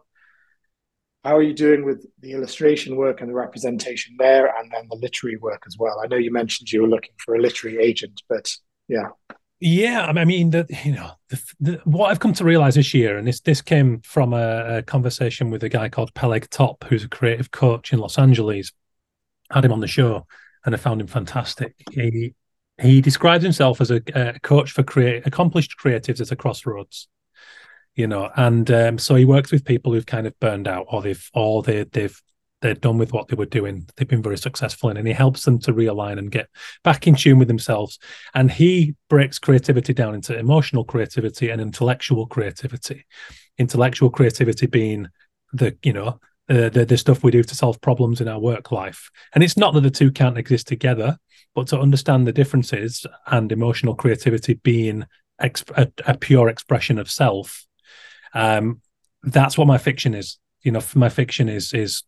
how are you doing with the illustration work and the representation there, and then the literary work as well? I know you mentioned you were looking for a literary agent, but yeah. Yeah, I mean, the, you know, the, the, what I've come to realize this year, and this this came from a, a, conversation with a guy called Peleg Top, who's a creative coach in Los Angeles. had him on the show, and I found him fantastic. He he describes himself as a, a coach for create, accomplished creatives at a crossroads you know and um, so he works with people who've kind of burned out or they've or they, they've they're done with what they were doing. They've been very successful in and he helps them to realign and get back in tune with themselves. And he breaks creativity down into emotional creativity and intellectual creativity. Intellectual creativity being the you know the, the, the stuff we do to solve problems in our work life. And it's not that the two can't exist together but to understand the differences and emotional creativity being exp- a, a pure expression of self um, that's what my fiction is. You know, my fiction is is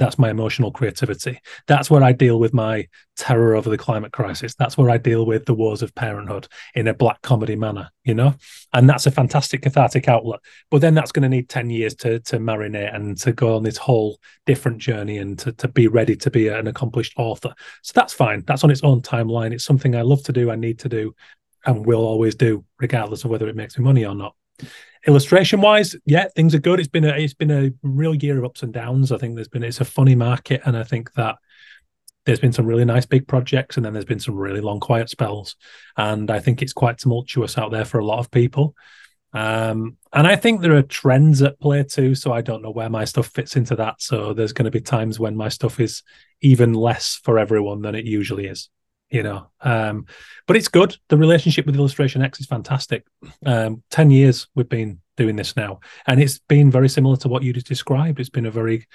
that's my emotional creativity. That's where I deal with my terror over the climate crisis. That's where I deal with the wars of parenthood in a black comedy manner, you know? And that's a fantastic cathartic outlet. But then that's going to need 10 years to to marinate and to go on this whole different journey and to, to be ready to be an accomplished author. So that's fine. That's on its own timeline. It's something I love to do, I need to do, and will always do, regardless of whether it makes me money or not illustration wise, yeah, things are good. It's been a it's been a real year of ups and downs. I think there's been it's a funny market, and I think that there's been some really nice big projects, and then there's been some really long quiet spells, and I think it's quite tumultuous out there for a lot of people. Um, and I think there are trends at play too. So I don't know where my stuff fits into that. So there's going to be times when my stuff is even less for everyone than it usually is you know um, but it's good. The relationship with illustration x is fantastic. Um, 10 years we've been doing this now and it's been very similar to what you just described. It's been a very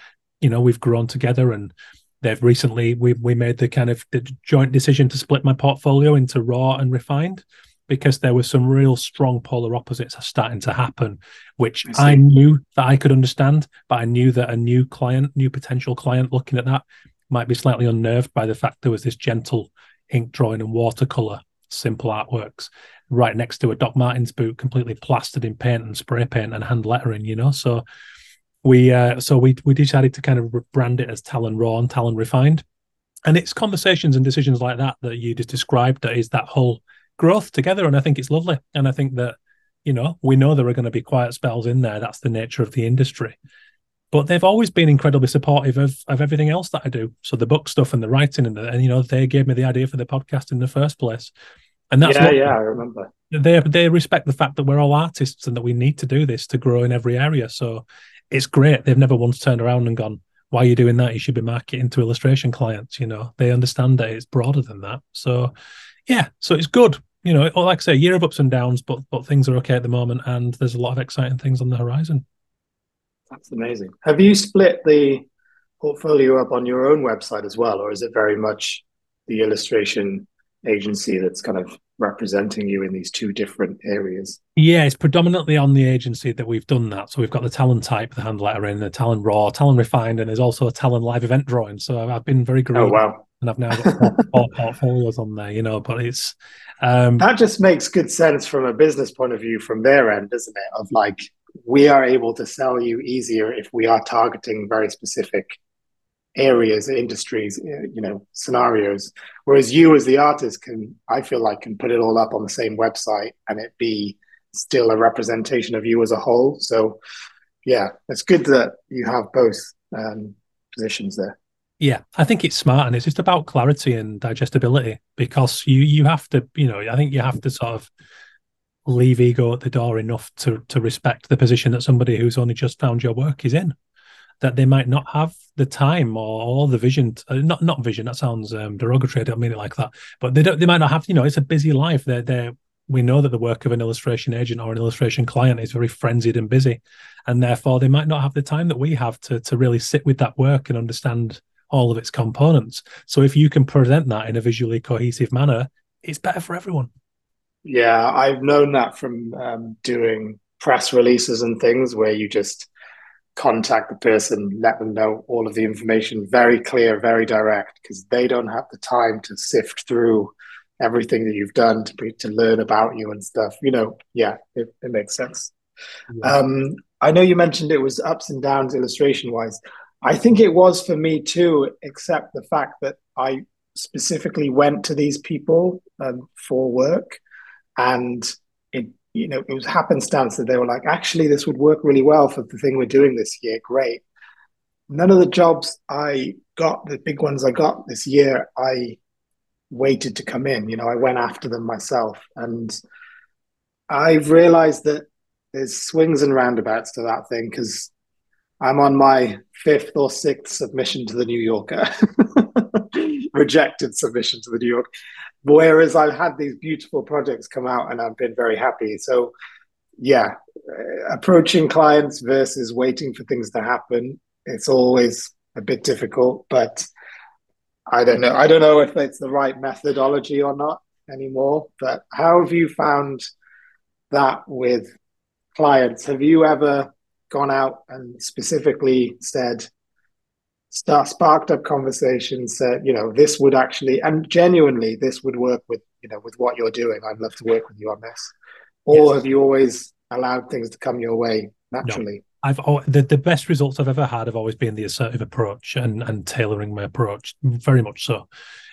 you know we've grown together and they've recently we we made the kind of the joint decision to split my portfolio into raw and refined because there were some real strong polar opposites starting to happen which I, I knew that i could understand but i knew that a new client new potential client looking at that might be slightly unnerved by the fact there was this gentle ink drawing and watercolor simple artworks right next to a Doc Martens boot, completely plastered in paint and spray paint and hand lettering. You know, so we uh, so we we decided to kind of brand it as Tallon Raw and Tallon Refined, and it's conversations and decisions like that that you just described that is that whole growth together, and I think it's lovely, and I think that you know we know there are going to be quiet spells in there. That's the nature of the industry but they've always been incredibly supportive of, of everything else that I do. So the book stuff and the writing and the, and you know they gave me the idea for the podcast in the first place, and that's yeah, what, yeah, I remember. They they respect the fact that we're all artists and that we need to do this to grow in every area. So it's great. They've never once turned around and gone, "Why are you doing that? You should be marketing to illustration clients." You know, they understand that it's broader than that. So yeah, so it's good. You know, like I say, year of ups and downs, but but things are okay at the moment, and there's a lot of exciting things on the horizon. That's amazing. Have you split the portfolio up on your own website as well, or is it very much the illustration agency that's kind of representing you in these two different areas? Yeah, it's predominantly on the agency that we've done that. So we've got the Tallon type, the hand lettering, the Tallon raw, Tallon refined, and there's also a Tallon live event drawing. So I've been very great. Oh wow. And I've now got four, <laughs> four portfolios on there, you know, but it's um that just makes good sense from a business point of view from their end, doesn't it? Of like we are able to sell you easier if we are targeting very specific areas industries you know scenarios whereas you as the artist can i feel like can put it all up on the same website and it be still a representation of you as a whole. So, yeah, it's good that you have both um, positions there. Yeah, I think it's smart, and it's just about clarity and digestibility because you you have to, you know, I think you have to sort of leave ego at the door enough to to respect the position that somebody who's only just found your work is in that they might not have the time or, or the vision to, uh, not not vision that sounds um, derogatory i don't mean it like that but they don't they might not have you know it's a busy life. They're they're we know that the work of an illustration agent or an illustration client is very frenzied and busy and therefore they might not have the time that we have to to really sit with that work and understand all of its components. So if you can present that in a visually cohesive manner it's better for everyone yeah i've known that from um, doing press releases and things where you just contact the person, let them know all of the information, very clear, very direct, because they don't have the time to sift through everything that you've done to be, to learn about you and stuff. You know, yeah, it, it makes sense. Yeah. Um, I know you mentioned it was ups and downs illustration wise. I think it was for me too, except the fact that I specifically went to these people um, for work and it you know, it was happenstance that they were like, actually, this would work really well for the thing we're doing this year. Great. None of the jobs I got, the big ones I got this year, I waited to come in. You know, I went after them myself. And I've realized that there's swings and roundabouts to that thing because I'm on my fifth or sixth submission to the New Yorker, <laughs> <laughs> rejected submission to the New York. Whereas I've had these beautiful projects come out and I've been very happy. So, yeah, uh, approaching clients versus waiting for things to happen, it's always a bit difficult, but I don't know. I don't know if it's the right methodology or not anymore. But how have you found that with clients? Have you ever gone out and specifically said, start sparked up conversations said you know this would actually and genuinely this would work with you know with what you're doing. I'd love to work with you on this. Or yes. have you always allowed things to come your way naturally? No. i've the, the best results i've ever had have always been the assertive approach and and tailoring my approach. Very much so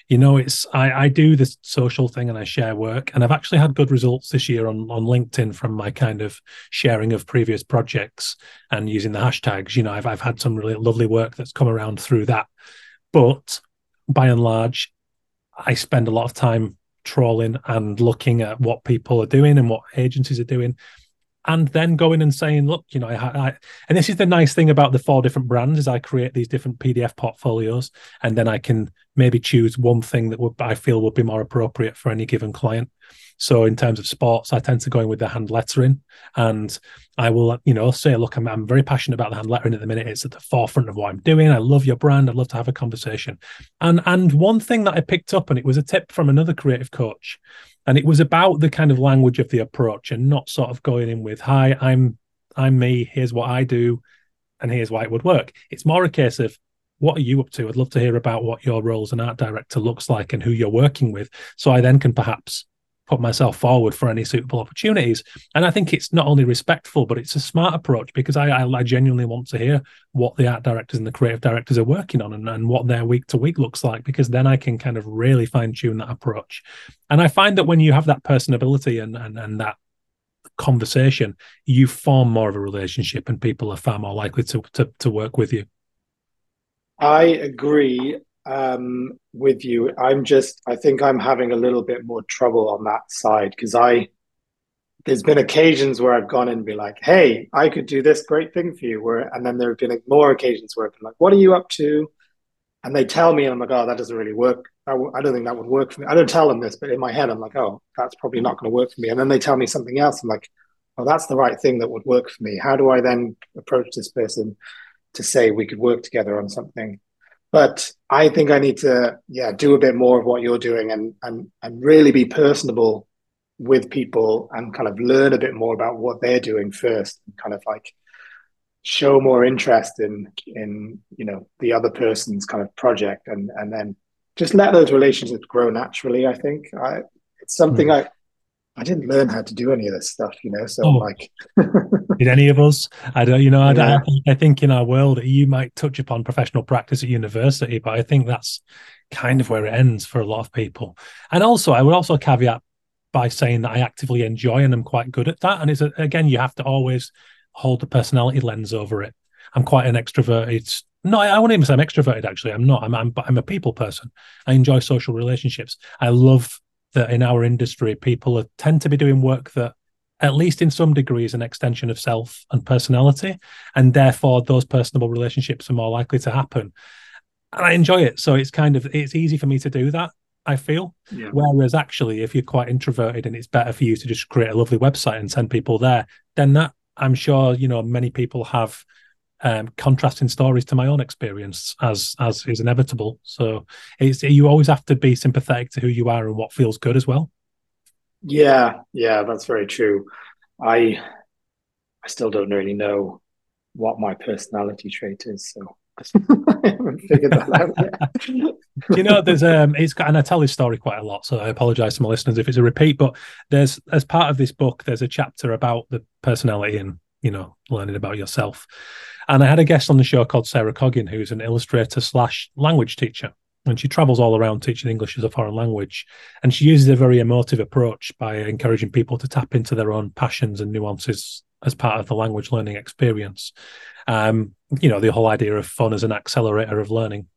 you know it's I, I do this social thing and i share work and i've actually had good results this year on on linkedin from my kind of sharing of previous projects and using the hashtags. You know i've, I've had some really lovely work that's come around through that. But by and large i spend a lot of time trawling and looking at what people are doing and what agencies are doing and then going and saying, look, you know, I, I, and this is the nice thing about the four different brands is I create these different PDF portfolios, and then I can maybe choose one thing that would I feel would be more appropriate for any given client. So in terms of sports, I tend to go in with the hand lettering, and I will, you know, say, look, I'm, I'm very passionate about the hand lettering at the minute. It's at the forefront of what I'm doing. I love your brand. I'd love to have a conversation. And and one thing that I picked up, and it was a tip from another creative coach, and it was about the kind of language of the approach, and not sort of going in with, "Hi, I'm I'm me. Here's what I do." And here's why it would work. It's more a case of what are you up to? I'd love to hear about what your role as an art director looks like and who you're working with. So I then can perhaps put myself forward for any suitable opportunities. And I think it's not only respectful, but it's a smart approach because I, I, I genuinely want to hear what the art directors and the creative directors are working on and, and what their week to week looks like, because then I can kind of really fine tune that approach. And I find that when you have that personability and, and, and that conversation, you form more of a relationship and people are far more likely to, to, to work with you. I agree um, with you. I'm just, I think I'm having a little bit more trouble on that side because I, there's been occasions where I've gone in and be like, hey, I could do this great thing for you. Where, and then there have been more occasions where I've been like, what are you up to? And they tell me, and I'm like, oh, that doesn't really work. I w- I don't think that would work for me. I don't tell them this, but in my head, I'm like, oh, that's probably not going to work for me. And then they tell me something else. I'm like, oh, that's the right thing that would work for me. How do I then approach this person? to say we could work together on something. But I think I need to, yeah, do a bit more of what you're doing and and and really be personable with people and kind of learn a bit more about what they're doing first and kind of like show more interest in in you know the other person's kind of project and and then just let those relationships grow naturally i think i it's something mm. i I didn't learn how to do any of this stuff, you know. So oh, like, <laughs> <laughs> did any of us? I don't, you know, I, yeah. I, I, think in our world you might touch upon professional practice at university, but I think that's kind of where it ends for a lot of people. And also, I would also caveat by saying that I actively enjoy and I'm quite good at that. And it's a, again, you have to always hold the personality lens over it. I'm quite an extroverted. No, I, I wouldn't even say I'm extroverted. Actually, I'm not. I'm, I'm I'm a people person. I enjoy social relationships. I love that in our industry, people are, tend to be doing work that, at least in some degree, is an extension of self and personality, and therefore those personable relationships are more likely to happen. And I enjoy it, so it's kind of it's easy for me to do that. I feel. Yeah. Whereas actually, if you're quite introverted and it's better for you to just create a lovely website and send people there, then that I'm sure you know many people have um, contrasting stories to my own experience, as as is inevitable. So it's you always have to be sympathetic to who you are and what feels good as well. Yeah, yeah, that's very true. I I still don't really know what my personality trait is, so <laughs> I haven't figured that out yet. <laughs> you know, there's um, it's got, and I tell this story quite a lot, so I apologize to my listeners if it's a repeat. But there's as part of this book, there's a chapter about the personality and you know learning about yourself. And I had a guest on the show called Sarah Coggin, who's an illustrator slash language teacher. And she travels all around teaching English as a foreign language. And she uses a very emotive approach by encouraging people to tap into their own passions and nuances as part of the language learning experience. Um, you know, the whole idea of fun as an accelerator of learning.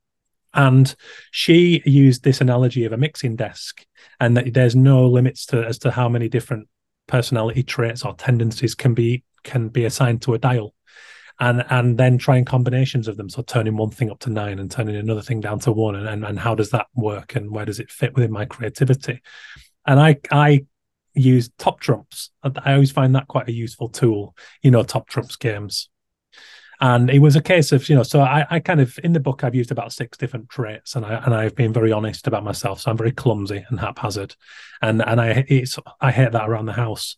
And she used this analogy of a mixing desk, and that there's no limits to as to how many different personality traits or tendencies can be can be assigned to a dial and and then trying combinations of them so turning one thing up to nine and turning another thing down to one and, and, and how does that work and where does it fit within my creativity? And i i use top trumps. I always find that quite a useful tool you know top trumps games. And it was a case of you know so I, I kind of in the book i've used about six different traits and i and i've been very honest about myself. So i'm very clumsy and haphazard. And and i it's i hate that around the house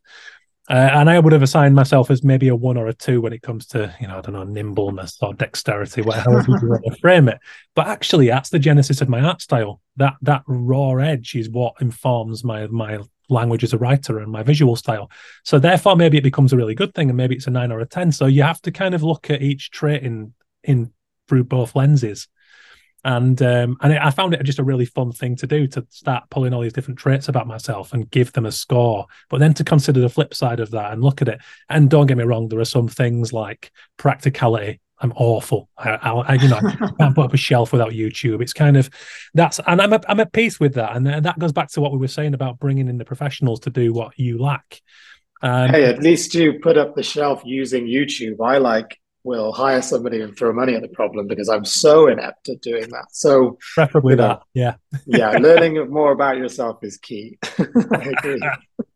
uh, and I would have assigned myself as maybe a one or a two when it comes to, you know, I don't know, nimbleness or dexterity, whatever you want to frame it. But actually, that's the genesis of my art style. That that raw edge is what informs my my language as a writer and my visual style. So therefore, maybe it becomes a really good thing, and maybe it's a nine or a ten. So you have to kind of look at each trait in in through both lenses and um, and I found it just a really fun thing to do to start pulling all these different traits about myself and give them a score, but then to consider the flip side of that and look at it. And don't get me wrong, there are some things like practicality. I'm awful. I, I you know, I <laughs> can't put up a shelf without YouTube. It's kind of that's, and I'm a, I'm at peace with that. And that goes back to what we were saying about bringing in the professionals to do what you lack. Um, hey, at least you put up the shelf using YouTube. I like will hire somebody and throw money at the problem because I'm so inept at doing that. So preferably that, know, yeah, yeah. Learning more about yourself is key. <laughs> I agree.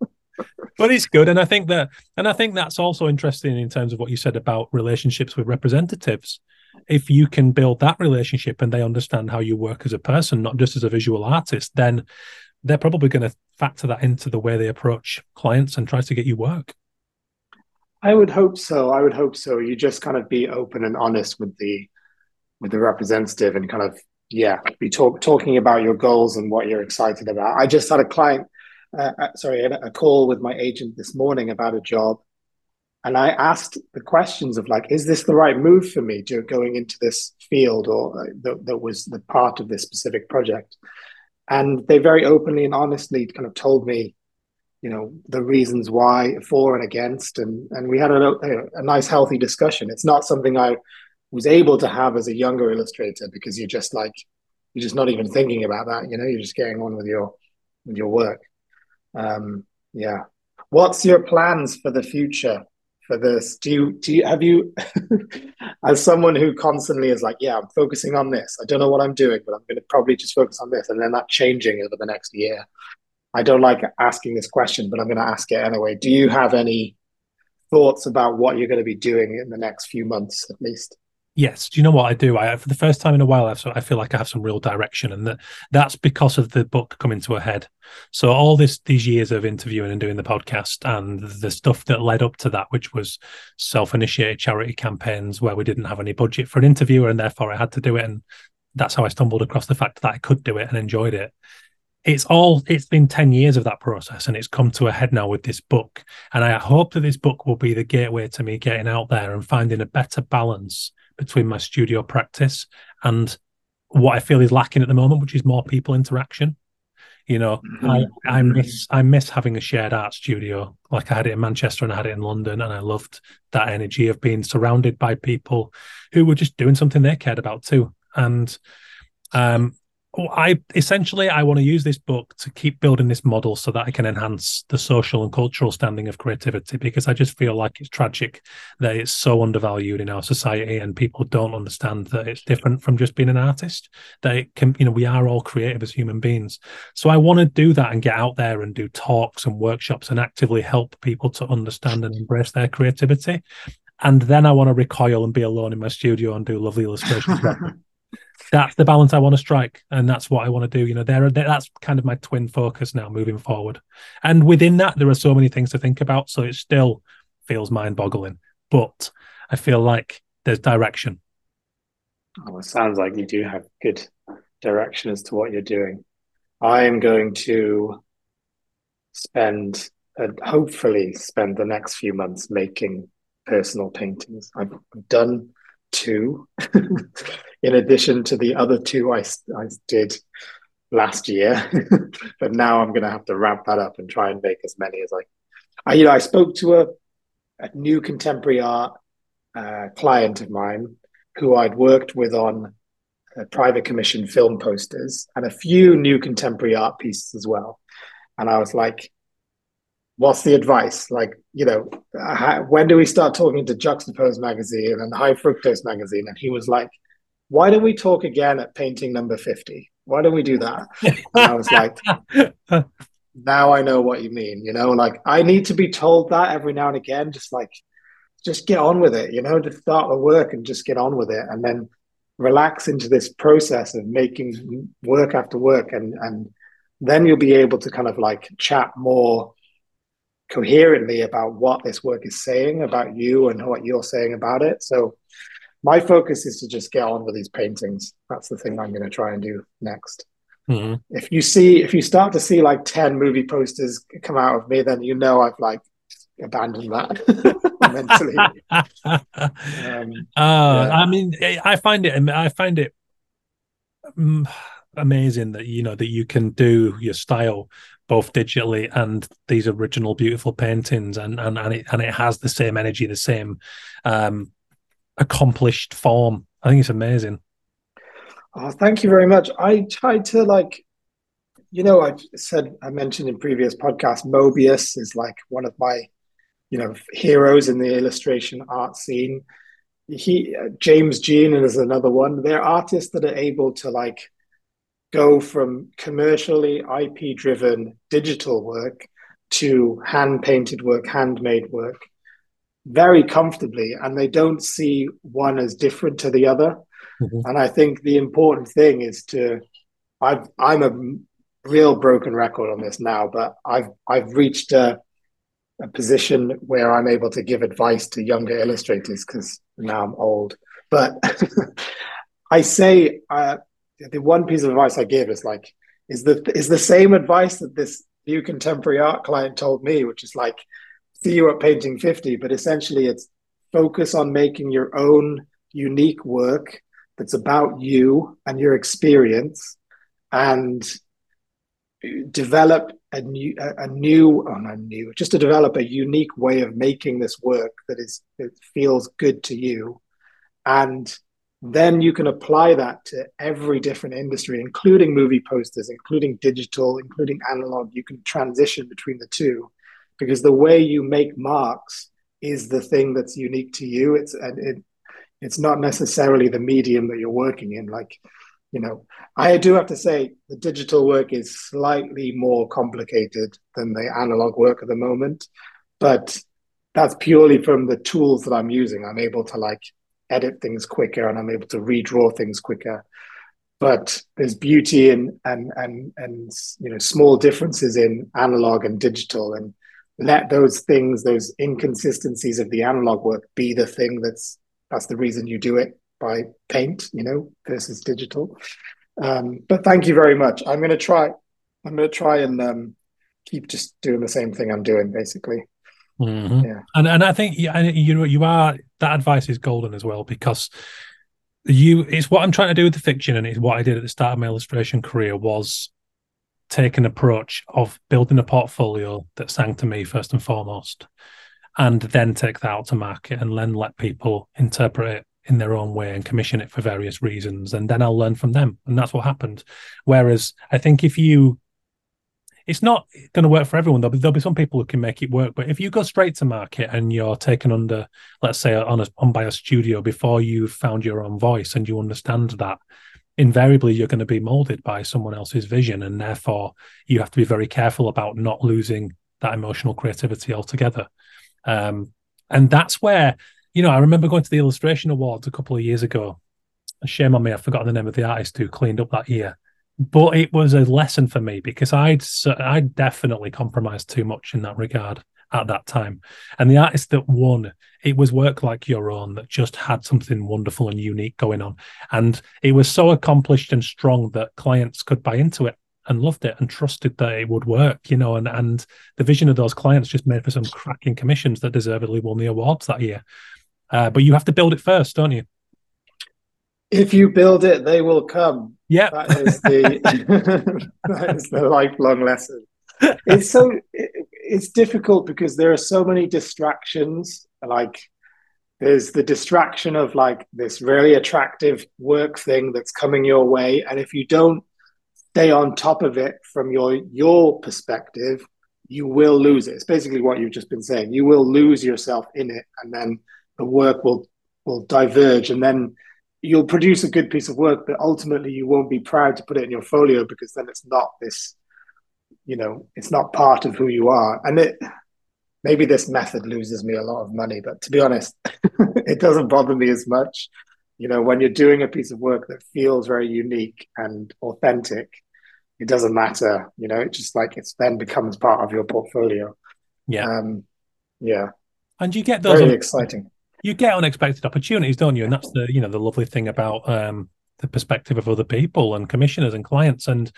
<laughs> but it's good, and I think that, and I think that's also interesting in terms of what you said about relationships with representatives. If you can build that relationship and they understand how you work as a person, not just as a visual artist, then they're probably going to factor that into the way they approach clients and try to get you work. I would hope so. I would hope so. You just kind of be open and honest with the with the representative and kind of yeah, be talk, talking about your goals and what you're excited about. I just had a client, uh, uh sorry, a call with my agent this morning about a job, and I asked the questions of like, is this the right move for me to going into this field or uh, that, that was the part of this specific project? And they very openly and honestly kind of told me you know the reasons why for and against. And and we had a, a, a, nice healthy discussion. It's not something i was able to have as a younger illustrator because you're just like you're just not even thinking about that you know you're just getting on with your with your work. Um yeah. What's your plans for the future for this? Do you do you have you <laughs> as someone who constantly is like yeah i'm focusing on this. I don't know what i'm doing but i'm going to probably just focus on this and then that changing over the next year I don't like asking this question, but I'm going to ask it anyway. Do you have any thoughts about what you're going to be doing in the next few months, at least? Yes. Do you know what I do? I for the first time in a while, I I feel like I have some real direction, and that that's because of the book coming to a head. So all this these years of interviewing and doing the podcast, and the stuff that led up to that, which was self-initiated charity campaigns where we didn't have any budget for an interviewer, and therefore I had to do it, and that's how I stumbled across the fact that I could do it and enjoyed it it's all it's been 10 years of that process and it's come to a head now with this book and i hope that this book will be the gateway to me getting out there and finding a better balance between my studio practice and what i feel is lacking at the moment which is more people interaction You know, mm-hmm. I, I miss I miss having a shared art studio. Like I had it in Manchester and I had it in London, and I loved that energy of being surrounded by people who were just doing something they cared about too. And um, Oh, I essentially I want to use this book to keep building this model so that I can enhance the social and cultural standing of creativity because I just feel like it's tragic that it's so undervalued in our society and people don't understand that it's different from just being an artist. That it can, you know, we are all creative as human beings. So I want to do that and get out there and do talks and workshops and actively help people to understand and embrace their creativity. And then I want to recoil and be alone in my studio and do lovely illustrations. <laughs> that's the balance I want to strike, and that's what I want to do. You know, there, that's kind of my twin focus now moving forward. And within that, there are so many things to think about. So it still feels mind-boggling, but I feel like there's direction. Oh, it sounds like you do have good direction as to what you're doing. I am going to spend, uh, hopefully, spend the next few months making personal paintings. I've done two, <laughs> in addition to the other two I, I did last year. <laughs> but now I'm going to have to ramp that up and try and make as many as I. I you know, I spoke to a, a new contemporary art uh, client of mine who I'd worked with on private commission film posters and a few new contemporary art pieces as well. And I was like, what's the advice? Like, you know, how, when do we start talking to Juxtapose magazine and High Fructose magazine? And he was like, why don't we talk again at painting number 50? Why don't we do that? And I was like, <laughs> now I know what you mean. You know, like I need to be told that every now and again, just like, just get on with it, you know, just start the work and just get on with it. And then relax into this process of making work after work. And, and then you'll be able to kind of like chat more coherently about what this work is saying about you and what you're saying about it. So my focus is to just get on with these paintings. That's the thing I'm going to try and do next. Mm-hmm. If you see, if you start to see like 10 movie posters come out of me, then you know I've like abandoned that <laughs> mentally. <laughs> um, uh, yeah. I mean, I find it, I find it mm, amazing that, you know, that you can do your style both digitally and these original beautiful paintings and and and it and it has the same energy the same um accomplished form. I think it's amazing. Oh thank you very much. I tried to like you know i said i mentioned in previous podcasts Moebius is like one of my you know heroes in the illustration art scene. He uh, james jean is another one. They're artists that are able to like go from commercially IP driven digital work to hand painted work, handmade work very comfortably. And they don't see one as different to the other. Mm-hmm. And I think the important thing is to, I've, I'm a real broken record on this now, but I've, I've reached a, a position where I'm able to give advice to younger illustrators because now I'm old. But <laughs> I say, uh, the one piece of advice I give is like is the is the same advice that this new contemporary art client told me, which is like see you at painting 50, but essentially it's focus on making your own unique work that's about you and your experience and develop a new a, new oh not new just to develop a unique way of making this work that is that feels good to you. And then you can apply that to every different industry, including movie posters, including digital, including analog. You can transition between the two because the way you make marks is the thing that's unique to you. It's and it, it's not necessarily the medium that you're working in. Like, you know, I do have to say the digital work is slightly more complicated than the analog work at the moment, but that's purely from the tools that I'm using. I'm able to like edit things quicker and I'm able to redraw things quicker. But there's beauty in and and and you know small differences in analog and digital and let those things, those inconsistencies of the analog work be the thing that's that's the reason you do it by paint, you know, versus digital. Um, but thank you very much. I'm gonna try I'm gonna try and um, keep just doing the same thing I'm doing basically. Mm-hmm. Yeah. And and I think you know you are that advice is golden as well because you it's what I'm trying to do with the fiction and it's what I did at the start of my illustration career was take an approach of building a portfolio that sang to me first and foremost, and then take that out to market and then let people interpret it in their own way and commission it for various reasons. And then I'll learn from them. And that's what happened. Whereas I think if you it's not going to work for everyone. There'll be, there'll be some people who can make it work, but if you go straight to market and you're taken under, let's say, on a on by a studio before you've found your own voice and you understand that, invariably you're going to be molded by someone else's vision, and therefore you have to be very careful about not losing that emotional creativity altogether. Um, and that's where, you know, I remember going to the illustration awards a couple of years ago. Shame on me, I've forgotten the name of the artist who cleaned up that year but it was a lesson for me because I'd I definitely compromised too much in that regard at that time. And the artist that won, it was work like your own that just had something wonderful and unique going on, and it was so accomplished and strong that clients could buy into it and loved it and trusted that it would work, you know, and and the vision of those clients just made for some cracking commissions that deservedly won the awards that year. Uh, but you have to build it first, don't you? If you build it, they will come. Yeah, that is the <laughs> that is the lifelong lesson. It's so it, it's difficult because there are so many distractions. Like there's the distraction of like this really attractive work thing that's coming your way, and if you don't stay on top of it from your your perspective, you will lose it. It's basically what you've just been saying. You will lose yourself in it, and then the work will will diverge, and then you'll produce a good piece of work, but ultimately you won't be proud to put it in your folio because then it's not this, you know, it's not part of who you are. And it maybe this method loses me a lot of money, but to be honest, <laughs> it doesn't bother me as much. You know, when you're doing a piece of work that feels very unique and authentic, it doesn't matter. You know, it just like it's then becomes part of your portfolio. Yeah. Um, yeah. And you get those very exciting you get unexpected opportunities, don't you? And that's the you know the lovely thing about um, the perspective of other people and commissioners and clients. And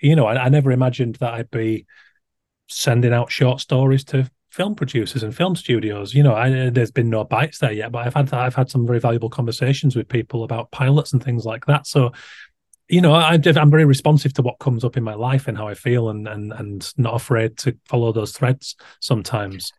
you know, I, I never imagined that I'd be sending out short stories to film producers and film studios. You know, I, there's been no bites there yet, but I've had I've had some very valuable conversations with people about pilots and things like that. So, you know, I, am very responsive to what comes up in my life and how I feel, and and and not afraid to follow those threads sometimes.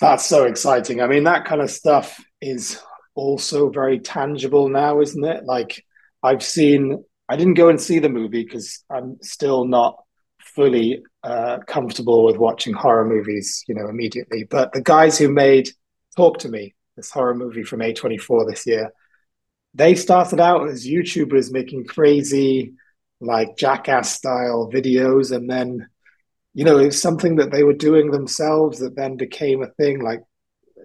That's so exciting. I mean, that kind of stuff is also very tangible now, isn't it? Like, I've seen, I didn't go and see the movie because I'm still not fully uh, comfortable with watching horror movies, you know, immediately. But the guys who made Talk to Me, this horror movie from A24 this year, they started out as YouTubers making crazy, like jackass style videos. And then you know, it's something that they were doing themselves that then became a thing. Like,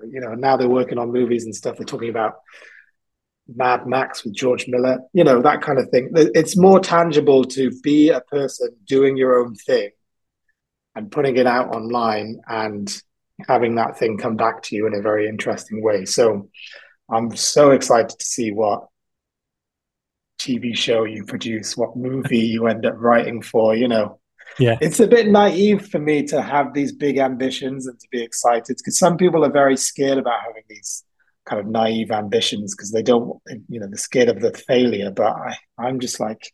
you know, now they're working on movies and stuff. They're talking about Mad Max with George Miller, you know, that kind of thing. It's more tangible to be a person doing your own thing and putting it out online and having that thing come back to you in a very interesting way. So I'm so excited to see what TV show you produce, what movie you end up writing for, you know yeah. It's a bit naive for me to have these big ambitions and to be excited because some people are very scared about having these kind of naive ambitions because they don't you know they're scared of the failure. But I, i'm just like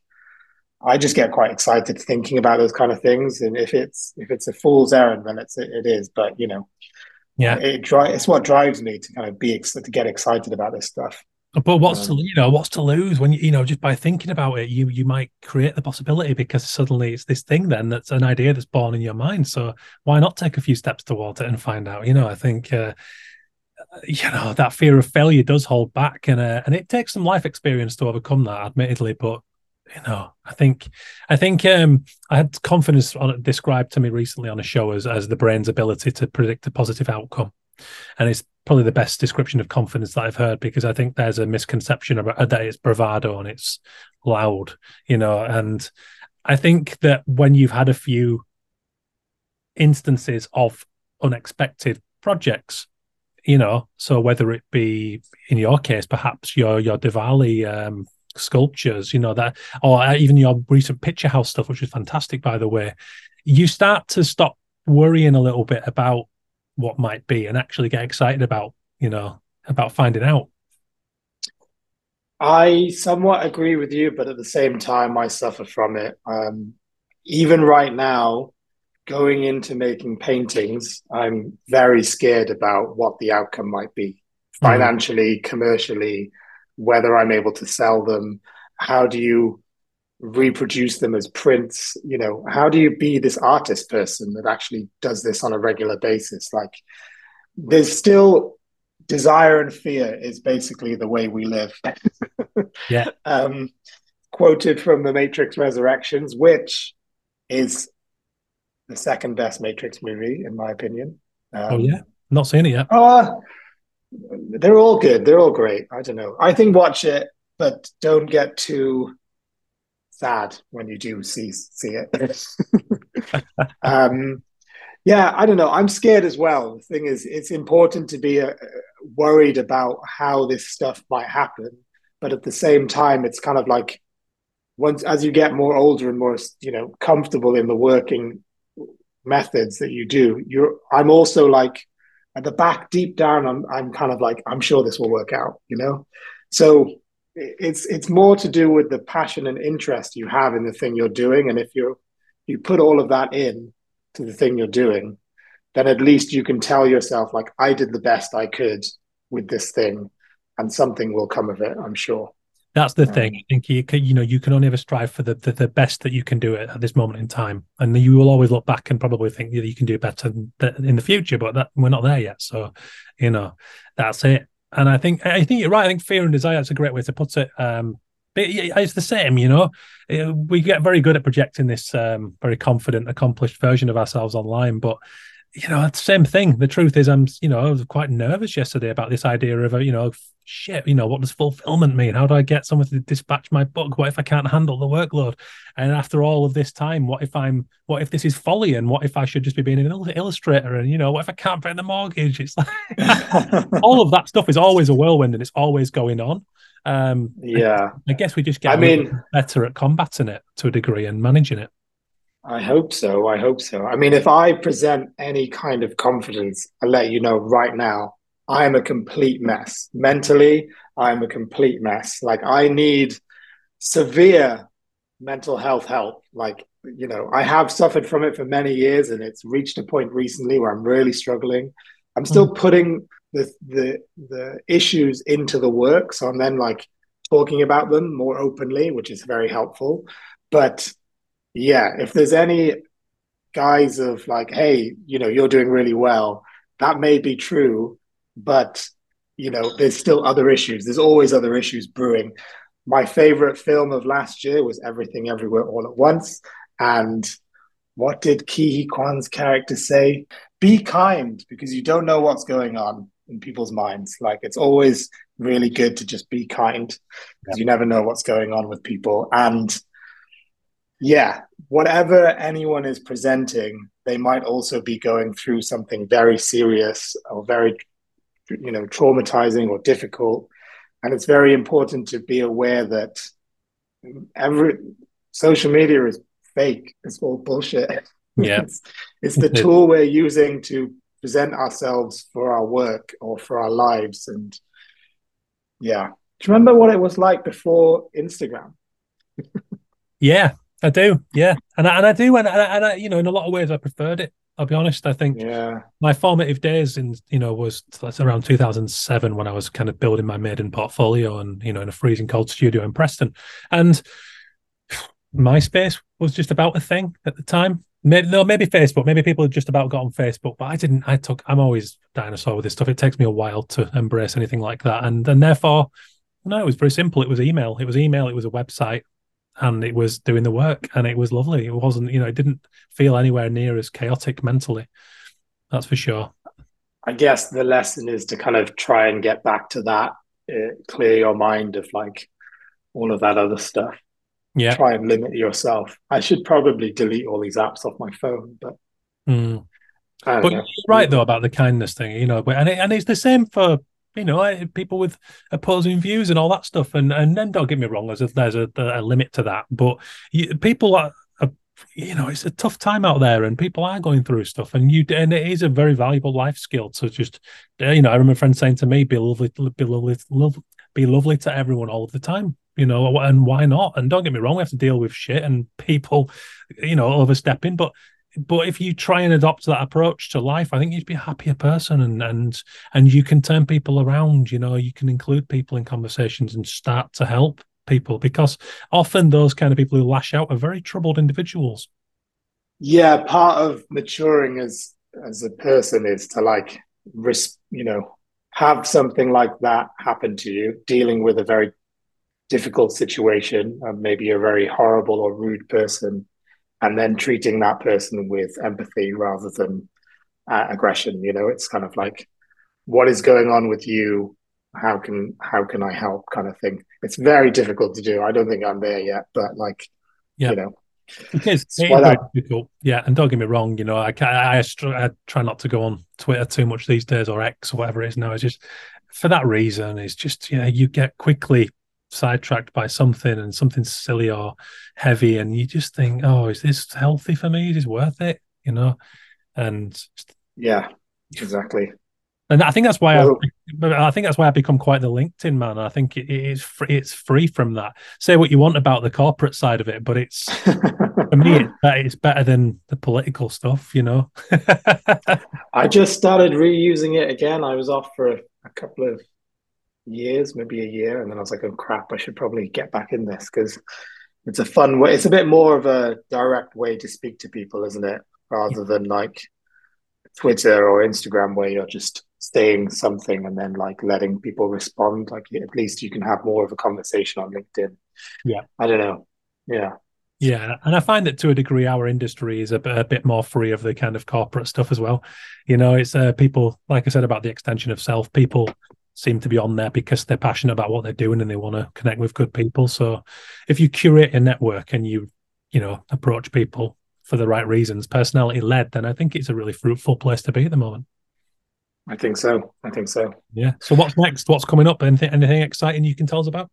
i just get quite excited thinking about those kind of things. And if it's if it's a fool's errand then it's it is. But you know yeah. it dri- it's what drives me to kind of be to get excited about this stuff but what's um, to you know what's to lose when you you know just by thinking about it you you might create the possibility because suddenly it's this thing then that's an idea that's born in your mind. So why not take a few steps towards it and find out? You know, I think uh, you know that fear of failure does hold back, and uh, and it takes some life experience to overcome that, admittedly. But you know, I think I think um, I had confidence on, described to me recently on a show as as the brain's ability to predict a positive outcome and it's probably the best description of confidence that I've heard because I think there's a misconception about uh, that it's bravado and it's loud, you know. And I think that when you've had a few instances of unexpected projects, you know, so whether it be in your case, perhaps your your Diwali um, sculptures, you know that, or even your recent picture house stuff, which is fantastic, by the way, you start to stop worrying a little bit about what might be and actually get excited about you know about finding out i somewhat agree with you but at the same time i suffer from it um even right now, going into making paintings, I'm very scared about what the outcome might be financially, mm. commercially, whether I'm able to sell them. How do you reproduce them as prints? You know, how do you be this artist person that actually does this on a regular basis? Like, there's still desire and fear is basically the way we live. <laughs> yeah. Um, quoted from the Matrix Resurrections, which is the second best Matrix movie, in my opinion. Um, oh yeah, not seen it yet. Oh, they're all good. They're all great. I don't know. I think watch it, but don't get too sad when you do see see it. <laughs> um, yeah, I don't know. I'm scared as well. The thing is, it's important to be uh, worried about how this stuff might happen, but at the same time, it's kind of like once as you get more older and more you know comfortable in the working methods that you do, you're. I'm also like at the back, deep down, I'm I'm kind of like I'm sure this will work out. You know, so it's it's more to do with the passion and interest you have in the thing you're doing, and if you you put all of that in to the thing you're doing, then at least you can tell yourself, like, I did the best I could with this thing, and something will come of it, I'm sure. That's the um, thing. I think you can, you know, you can only ever strive for the, the, the best that you can do it at this moment in time, and you will always look back and probably think that you can do better in the future. But that we're not there yet, so you know, that's it. And I think I think you're right. I think fear and desire is a great way to put it. Um, it's the same, you know. We get very good at projecting this um, very confident, accomplished version of ourselves online, but you know, same thing. The truth is, I'm, you know, I was quite nervous yesterday about this idea of, a, you know, shit, you know, what does fulfillment mean? How do I get someone to dispatch my book? What if I can't handle the workload? And after all of this time, what if I'm, what if this is folly? And what if I should just be being an illustrator? And, you know, what if I can't pay the mortgage? It's like <laughs> all of that stuff is always a whirlwind and it's always going on. Um, yeah, I guess we just get I mean, better at combating it to a degree and managing it. I hope so. I hope so. I mean, if I present any kind of confidence, I let you know right now, I am a complete mess. Mentally, I am a complete mess. Like I need severe mental health help. Like, you know, I have suffered from it for many years and it's reached a point recently where I'm really struggling. I'm still mm. putting the the the issues into the work. So I'm then like talking about them more openly, which is very helpful. But yeah, if there's any guise of like, hey, you know, you're doing really well, that may be true, but you know, there's still other issues. There's always other issues brewing. My favorite film of last year was Everything Everywhere All at Once. And what did Ke Huy Quan's character say? Be kind because you don't know what's going on in people's minds. Like it's always really good to just be kind because yeah. you never know what's going on with people. And yeah, whatever anyone is presenting, they might also be going through something very serious or very, you know, traumatizing or difficult. And it's very important to be aware that every social media is fake. It's all bullshit. Yeah. <laughs> it's, it's the tool we're using to present ourselves for our work or for our lives. And yeah. Do you remember what it was like before Instagram? yeah, I do. Yeah. And I, and I do. And, and I, you know, in a lot of ways, I preferred it. I'll be honest. I think yeah. my formative days in, you know, was that's around 2007 when I was kind of building my maiden portfolio and, you know, in a freezing cold studio in Preston. And MySpace was just about a thing at the time. Maybe, no, maybe Facebook. Maybe people had just about got on Facebook, but I didn't. I took. I'm always dinosaur with this stuff. It takes me a while to embrace anything like that, and and therefore, no, it was very simple. It was email. It was email. It was a website, and it was doing the work, and it was lovely. It wasn't, you know, it didn't feel anywhere near as chaotic mentally. That's for sure. I guess the lesson is to kind of try and get back to that, uh, clear your mind of like all of that other stuff yeah try and limit yourself i should probably delete all these apps off my phone but mm. but know. you're right though about the kindness thing you know and, it, and it's the same for you know eh, people with opposing views and all that stuff. And and then don't get me wrong there's a there's a, a limit to that. But you, people are, are, you know it's a tough time out there and people are going through stuff. And you and it is a very valuable life skill to just eh, you know i remember a friend saying to me be lovely be lovely love, be lovely to everyone all of the time you know, and why not? And don't get me wrong, we have to deal with shit and people, you know, overstepping, but but if you try and adopt that approach to life, I think you'd be a happier person and and and you can turn people around, you know, you can include people in conversations and start to help people because often those kind of people who lash out are very troubled individuals. Yeah, part of maturing as as a person is to like risk, you know, have something like that happen to you, dealing with a very difficult situation, uh, maybe a very horrible or rude person, and then treating that person with empathy rather than uh, aggression. You know, it's kind of like, what is going on with you? How can how can I help? Kind of thing. It's very difficult to do. I don't think I'm there yet, but like, yeah. you know, it is, is difficult. Yeah, and don't get me wrong. You know, I, I, I, I try not to go on Twitter too much these days or X or whatever it is now. It's just for that reason. It's just you know you get quickly sidetracked by something and something silly or heavy, and you just think, oh, is this healthy for me? Is this worth it? You know, and yeah, exactly. And I think that's why well, I, I think that's why I become quite the LinkedIn man. I think it is free, it's free from that. Say what you want about the corporate side of it, but it's for me it's better, it's better than the political stuff. You know. <laughs> I just started reusing it again. I was off for a, a couple of years, maybe a year, and then I was like, "Oh crap! I should probably get back in this because it's a fun way. It's a bit more of a direct way to speak to people, isn't it? Rather than like Twitter or Instagram where you're just saying something and then like letting people respond. Like at least you can have more of a conversation on LinkedIn. Yeah. I don't know. Yeah. Yeah, and I find that to a degree, our industry is a, a bit more free of the kind of corporate stuff as well. You know, it's uh, people, like I said about the extension of self. People seem to be on there because they're passionate about what they're doing and they want to connect with good people. So, if you curate a network and you, you know, approach people for the right reasons, personality led, then I think it's a really fruitful place to be at the moment. I think so. I think so. Yeah. So what's next? What's coming up? Anything anything exciting you can tell us about?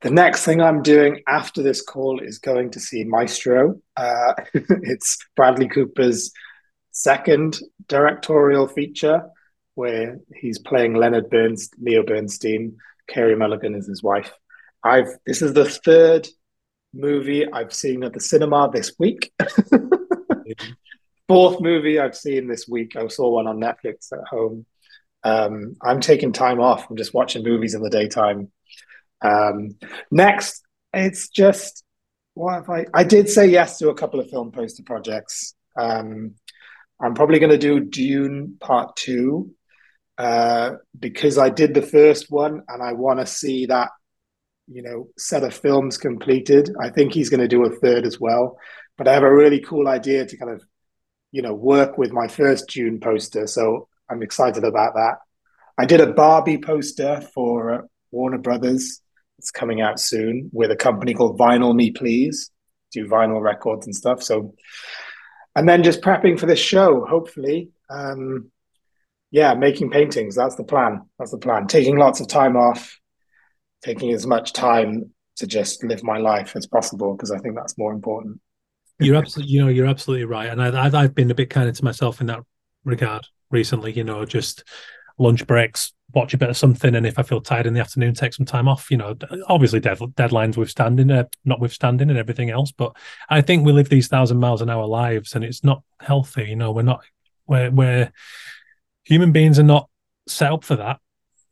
The next thing I'm doing after this call is going to see Maestro. Uh, <laughs> it's Bradley Cooper's second directorial feature, where he's playing Leonard Burns, Leo Bernstein. Carey Mulligan is his wife. I've this is the third movie I've seen at the cinema this week. <laughs> Fourth movie I've seen this week. I saw one on Netflix at home. Um, I'm taking time off. I'm just watching movies in the daytime. Um, next, it's just what have I? I did say yes to a couple of film poster projects. Um, I'm probably going to do Dune Part Two uh, because I did the first one and I want to see that you know set of films completed. I think he's going to do a third as well. But I have a really cool idea to kind of you know work with my first Dune poster, so I'm excited about that. I did a Barbie poster for uh, Warner Brothers. It's coming out soon with a company called Vinyl Me Please, do vinyl records and stuff. So, and then just prepping for this show, hopefully. Um, yeah, making paintings. That's the plan. That's the plan. Taking lots of time off, taking as much time to just live my life as possible because I think that's more important. You're absolutely, you know, you're absolutely right, and I, I've been a bit kind to myself in that regard recently. You know, just lunch breaks, watch a bit of something, and if I feel tired in the afternoon, take some time off. You know, obviously dead, deadlines withstanding, uh, notwithstanding, and everything else. But I think we live these thousand miles an hour lives, and it's not healthy. You know, we're not, we're, we're human beings are not set up for that.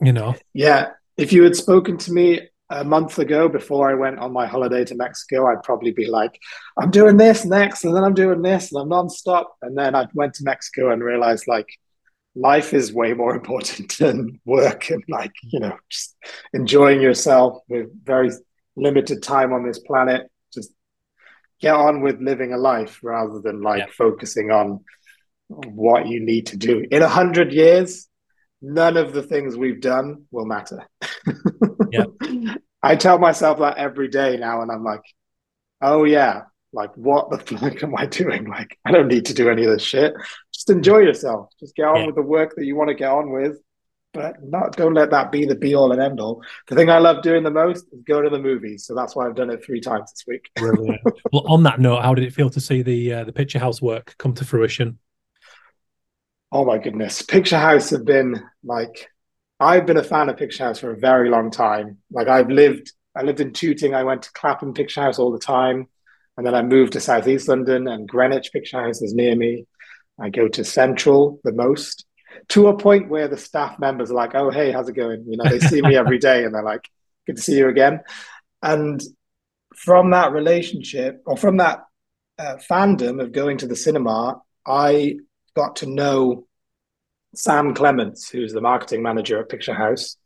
You know. Yeah, if you had spoken to me a month ago before I went on my holiday to Mexico, I'd probably be like, I'm doing this next, and then I'm doing this, and I'm nonstop. And then I went to Mexico and realized like life is way more important <laughs> than work and like, you know, just enjoying yourself with very limited time on this planet. Just get on with living a life rather than like yeah. focusing on what you need to do. In a hundred years, none of the things we've done will matter. <laughs> yeah. I tell myself that every day now, and I'm like, oh yeah, like what the fuck am I doing? Like, I don't need to do any of this shit. Just enjoy yourself. Just get on yeah. with the work that you want to get on with. But not don't let that be the be all and end all. The thing I love doing the most is go to the movies. So that's why I've done it three times this week. Brilliant. well, on that note, how did it feel to see the uh, the picture house work come to fruition? Oh my goodness. Picture House have been like I've been a fan of Picture House for a very long time. Like I've lived I lived in Tooting. I went to Clapham Picture House all the time. And then I moved to Southeast London and Greenwich Picture House is near me. I go to Central the most to a point where the staff members are like, oh, hey, how's it going? You know, they see me every day and they're like, good to see you again. And from that relationship or from that uh, fandom of going to the cinema, I got to know Sam Clements, who's the marketing manager at Picture House.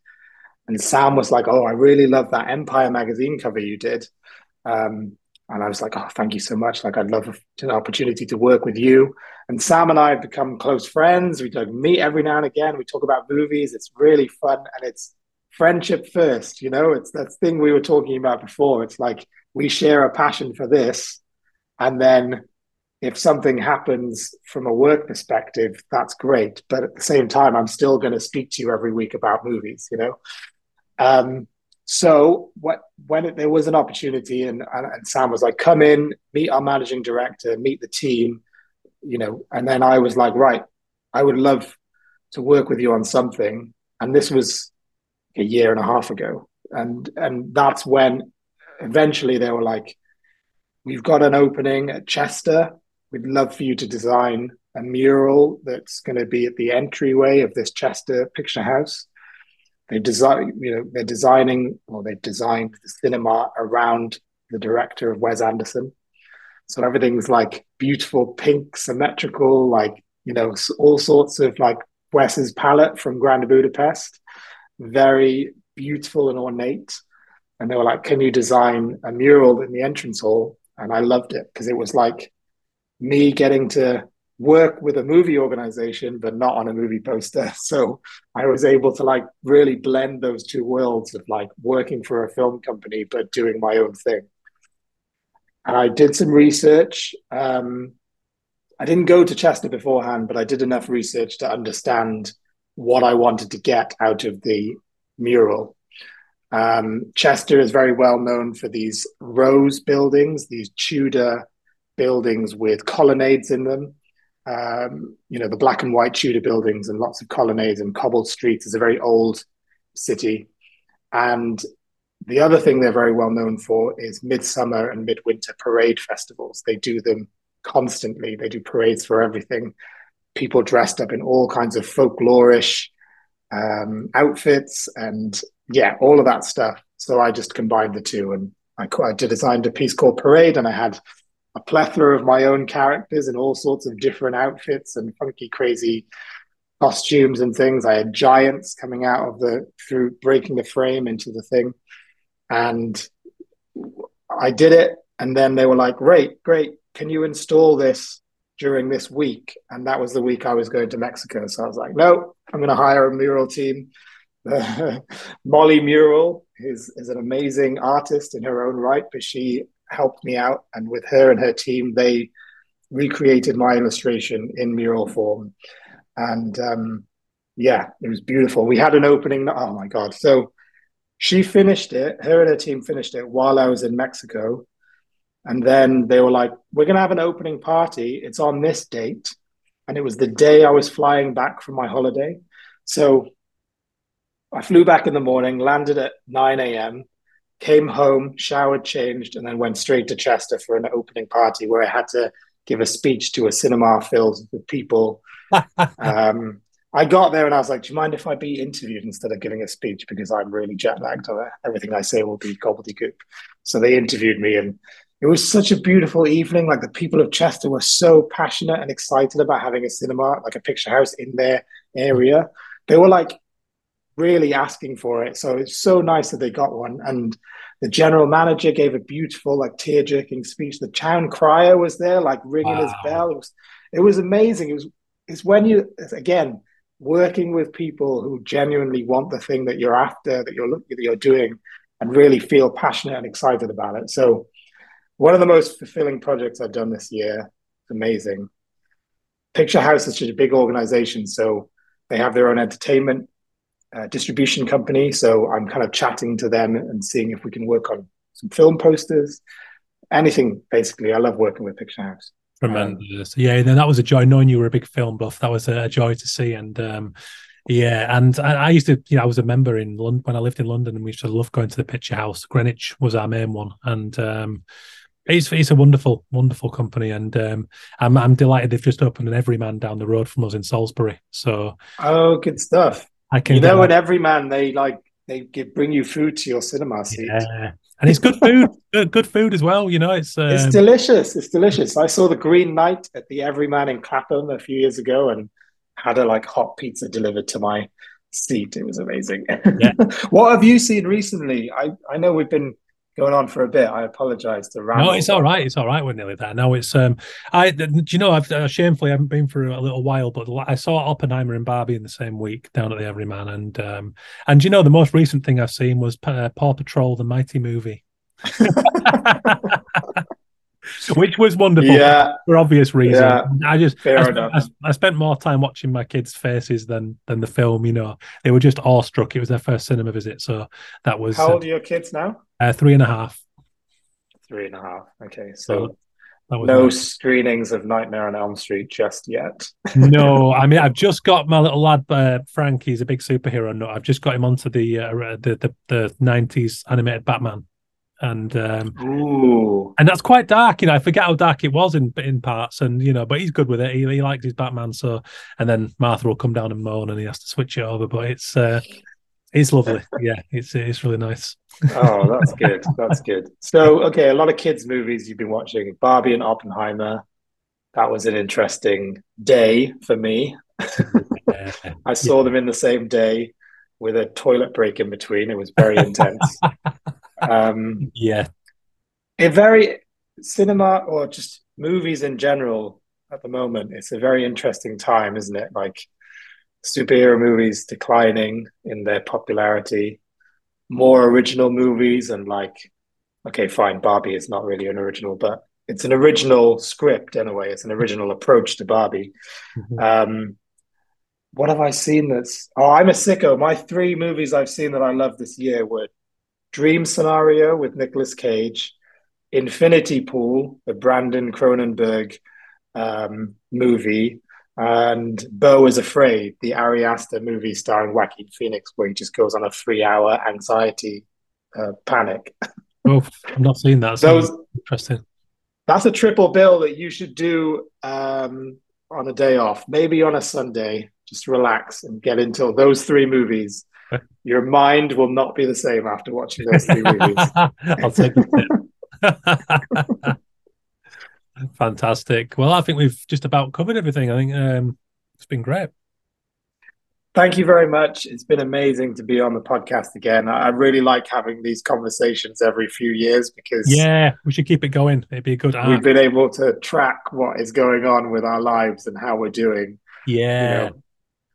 And Sam was like, Oh, I really love that Empire magazine cover you did. Um, and I was like, Oh, thank you so much. Like, I'd love an opportunity to work with you. And Sam and I have become close friends. We like meet every now and again. We talk about movies. It's really fun. And it's friendship first, you know, it's that thing we were talking about before. It's like we share a passion for this. And then if something happens from a work perspective, that's great. But at the same time, I'm still going to speak to you every week about movies, you know? Um, so what, when it, there was an opportunity and, and, and Sam was like, come in, meet our managing director, meet the team, you know, and then I was like, right, I would love to work with you on something. And this was a year and a half ago. And, and that's when eventually they were like, we've got an opening at Chester we'd love for you to design a mural that's going to be at the entryway of this Chester picture house. They design, you know, they're designing, or they've designed the cinema around the director of Wes Anderson. So everything's like beautiful, pink, symmetrical, like you know, all sorts of like Wes's palette from Grand Budapest. Very beautiful and ornate. And they were like, "Can you design a mural in the entrance hall?" And I loved it because it was like me getting to work with a movie organization but not on a movie poster. <laughs> So i was able to like really blend those two worlds of like working for a film company but doing my own thing. And i did some research. Um, i didn't go to chester beforehand but i did enough research to understand what i wanted to get out of the mural. Um, chester is very well known for these Rows buildings these tudor buildings with colonnades in them. Um, you know, the black and white Tudor buildings and lots of colonnades and cobbled streets is a very old city. And the other thing they're very well known for is midsummer and midwinter parade festivals. They do them constantly. They do parades for everything. People dressed up in all kinds of folklorish um, outfits and yeah, all of that stuff. So I just combined the two and I, I designed a piece called Parade and I had a plethora of my own characters in all sorts of different outfits and funky, crazy costumes and things. I had giants coming out of the through breaking the frame into the thing, and I did it. And then they were like, "Great, great! Can you install this during this week?" And that was the week I was going to Mexico. So I was like, "No, I'm going to hire a mural team." <laughs> Molly Mural is is an amazing artist in her own right, but she helped me out, and with her and her team, they recreated my illustration in mural form, and um, yeah, it was beautiful. We had an opening. Oh my god! So she finished it. Her and her team finished it while I was in Mexico, and then they were like, "We're gonna have an opening party. It's on this date." And it was the day I was flying back from my holiday. So I flew back in the morning, landed at 9 a.m came home, showered, changed, and then went straight to Chester for an opening party where I had to give a speech to a cinema filled with people. <laughs> um, I got there and I was like, "Do you mind if I be interviewed instead of giving a speech because I'm really jet lagged? and Everything I say will be gobbledygook." So they interviewed me, and it was such a beautiful evening. Like the people of Chester were so passionate and excited about having a cinema, like a picture house in their area. They were like really asking for it. So it's so nice that they got one. And the general manager gave a beautiful, like tear jerking speech. The town crier was there, like ringing wow. his bell. It was, it was amazing. It was, it's when you, again, working with people who genuinely want the thing that you're after, that you're looking, that you're doing, and really feel passionate and excited about it. So, one of the most fulfilling projects I've done this year. It's amazing. Picture House is such a big organization, so they have their own entertainment uh, distribution company. So I'm kind of chatting to them and seeing if we can work on some film posters, anything basically. I love working with Picture House. Tremendous. Um, yeah, then that was a joy. Knowing you were a big film buff, that was a, joy to see. And um, Yeah, and I, I, used to, you know, I was a member in London when I lived in London, and we used to love going to the Picture House. Greenwich was our main one, and um, it's it's a wonderful, wonderful company, and um, I'm I'm delighted they've just opened an Everyman down the road from us in Salisbury. So, oh, good stuff. I can, you know, in Everyman they like they give, bring you food to your cinema seat. Yeah, and it's good food, good, good food as well. You know, it's um... it's delicious. It's delicious. I saw the Green Knight at the Everyman in Clapham a few years ago, and had a like hot pizza delivered to my seat. It was amazing. Yeah. <laughs> what have you seen recently? I I know we've been going on for a bit. I apologize to Ramble. No, it's all right. It's all right. We're nearly there. No, it's um. I do you know I've uh, shamefully I haven't been for a little while, but I saw Oppenheimer and Barbie in the same week down at the Everyman, and um, and you know the most recent thing I've seen was uh, Paw Patrol, the Mighty movie. <laughs> <laughs> <laughs> which was wonderful yeah. for obvious reasons. Yeah. I just Fair I, enough. I, I, spent more time watching my kids' faces than than the film. You know, they were just awestruck. It was their first cinema visit, so that was. How old uh, are your kids now? Uh, three and a half. Three and a half. Okay, so. so no nice. screenings of Nightmare on Elm Street just yet. no, <laughs> I mean I've just got my little lad uh, Frank. He's a big superhero. No, I've just got him onto the uh, the the the '90s animated Batman and um, Ooh. and that's quite dark. You know, I forget how dark it was in in parts, and you know, but he's good with it. He, he likes his Batman. So, and then Martha will come down and moan, and he has to switch it over. But it's uh, it's lovely. <laughs> yeah, it's it's really nice. oh, that's <laughs> good. That's good. So, okay, a lot of kids' movies you've been watching: Barbie and Oppenheimer. That was an interesting day for me. <laughs> I saw yeah. them in the same day with a toilet break in between. It was very intense. Um, <laughs> yeah, a very cinema or just movies in general at the moment. It's a very interesting time, isn't it? Like superhero movies declining in their popularity, more original movies, and like, okay, fine, Barbie is not really an original, but it's an original script in a way. It's an original approach to Barbie. Mm-hmm. Um, what have I seen that's? Oh, I'm a sicko. My three movies I've seen that I love this year were Dream Scenario with Nicolas Cage, Infinity Pool, the Brandon Cronenberg um, movie, and Beau is Afraid, the Ari Aster movie starring Joaquin Phoenix, where he just goes on a three-hour anxiety uh, panic. <laughs> Oh, I've not seen that. Those interesting. That's a triple bill that you should do um, on a day off, maybe on a Sunday. Just relax and get into those three movies your mind will not be the same after watching those three <laughs> movies. I'll take it. <laughs> Fantastic. Well, I think we've just about covered everything. I think um, it's been great. Thank you very much. It's been amazing to be on the podcast again. I really like having these conversations every few years because yeah, we should keep it going. It'd be a good. We've been able to track what is going on with our lives and how we're doing. Yeah, you know,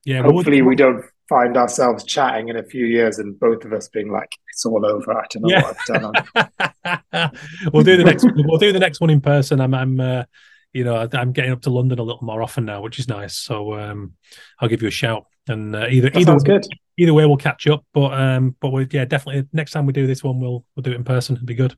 yeah. Hopefully, we don't find ourselves chatting in a few years and both of us being like, "It's all over. I don't know yeah. what I've done." <laughs> <laughs> we'll do the next. we'll do the next one in person. I'm, I'm, uh, you know, I'm getting up to London a little more often now, which is nice. So um, I'll give you a shout, and uh, either that either good. either way we'll catch up. But um, but we yeah, definitely next time we do this one, we'll we'll do it in person. It'll be good.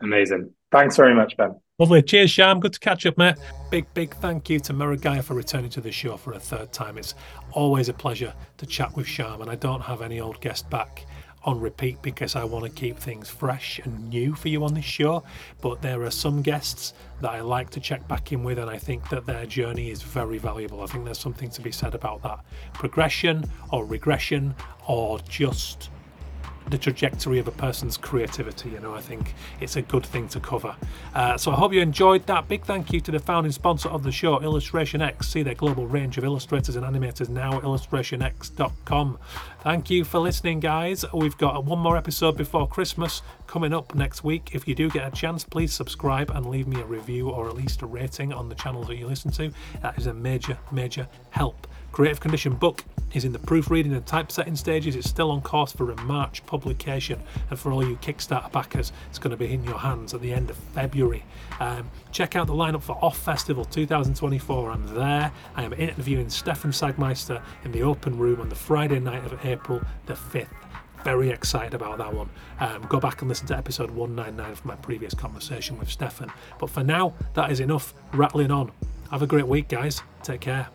Amazing. Thanks very much, Ben. Lovely. Cheers, Sham. Good to catch up, mate. Big, big thank you to Murugiah for returning to the show for a third time. It's always a pleasure to chat with Sham, and I don't have any old guest back on repeat because I want to keep things fresh and new for you on this show. But there are some guests that I like to check back in with, and I think that their journey is very valuable. I think there's something to be said about that progression or regression or just the trajectory of a person's creativity. You know, I think it's a good thing to cover. Uh, so I hope you enjoyed that. Big thank you to the founding sponsor of the show, Illustration X. See their global range of illustrators and animators now at illustrationx.com. Thank you for listening, guys. We've got one more episode before Christmas coming up next week. If you do get a chance, please subscribe and leave me a review or at least a rating on the channel that you listen to. That is a major, major help. Creative Condition book is in the proofreading and typesetting stages. It's still on course for a March publication, and for all you Kickstarter backers, it's going to be in your hands at the end of February. Um, check out the lineup for OFFF Festival 2024. I'm there. I am interviewing Stefan Sagmeister in the open room on the Friday night of April the 5th very excited about that one. Um, go back and listen to episode 199 from my previous conversation with Stefan. But for now, that is enough rattling on. Have a great week, guys. Take care.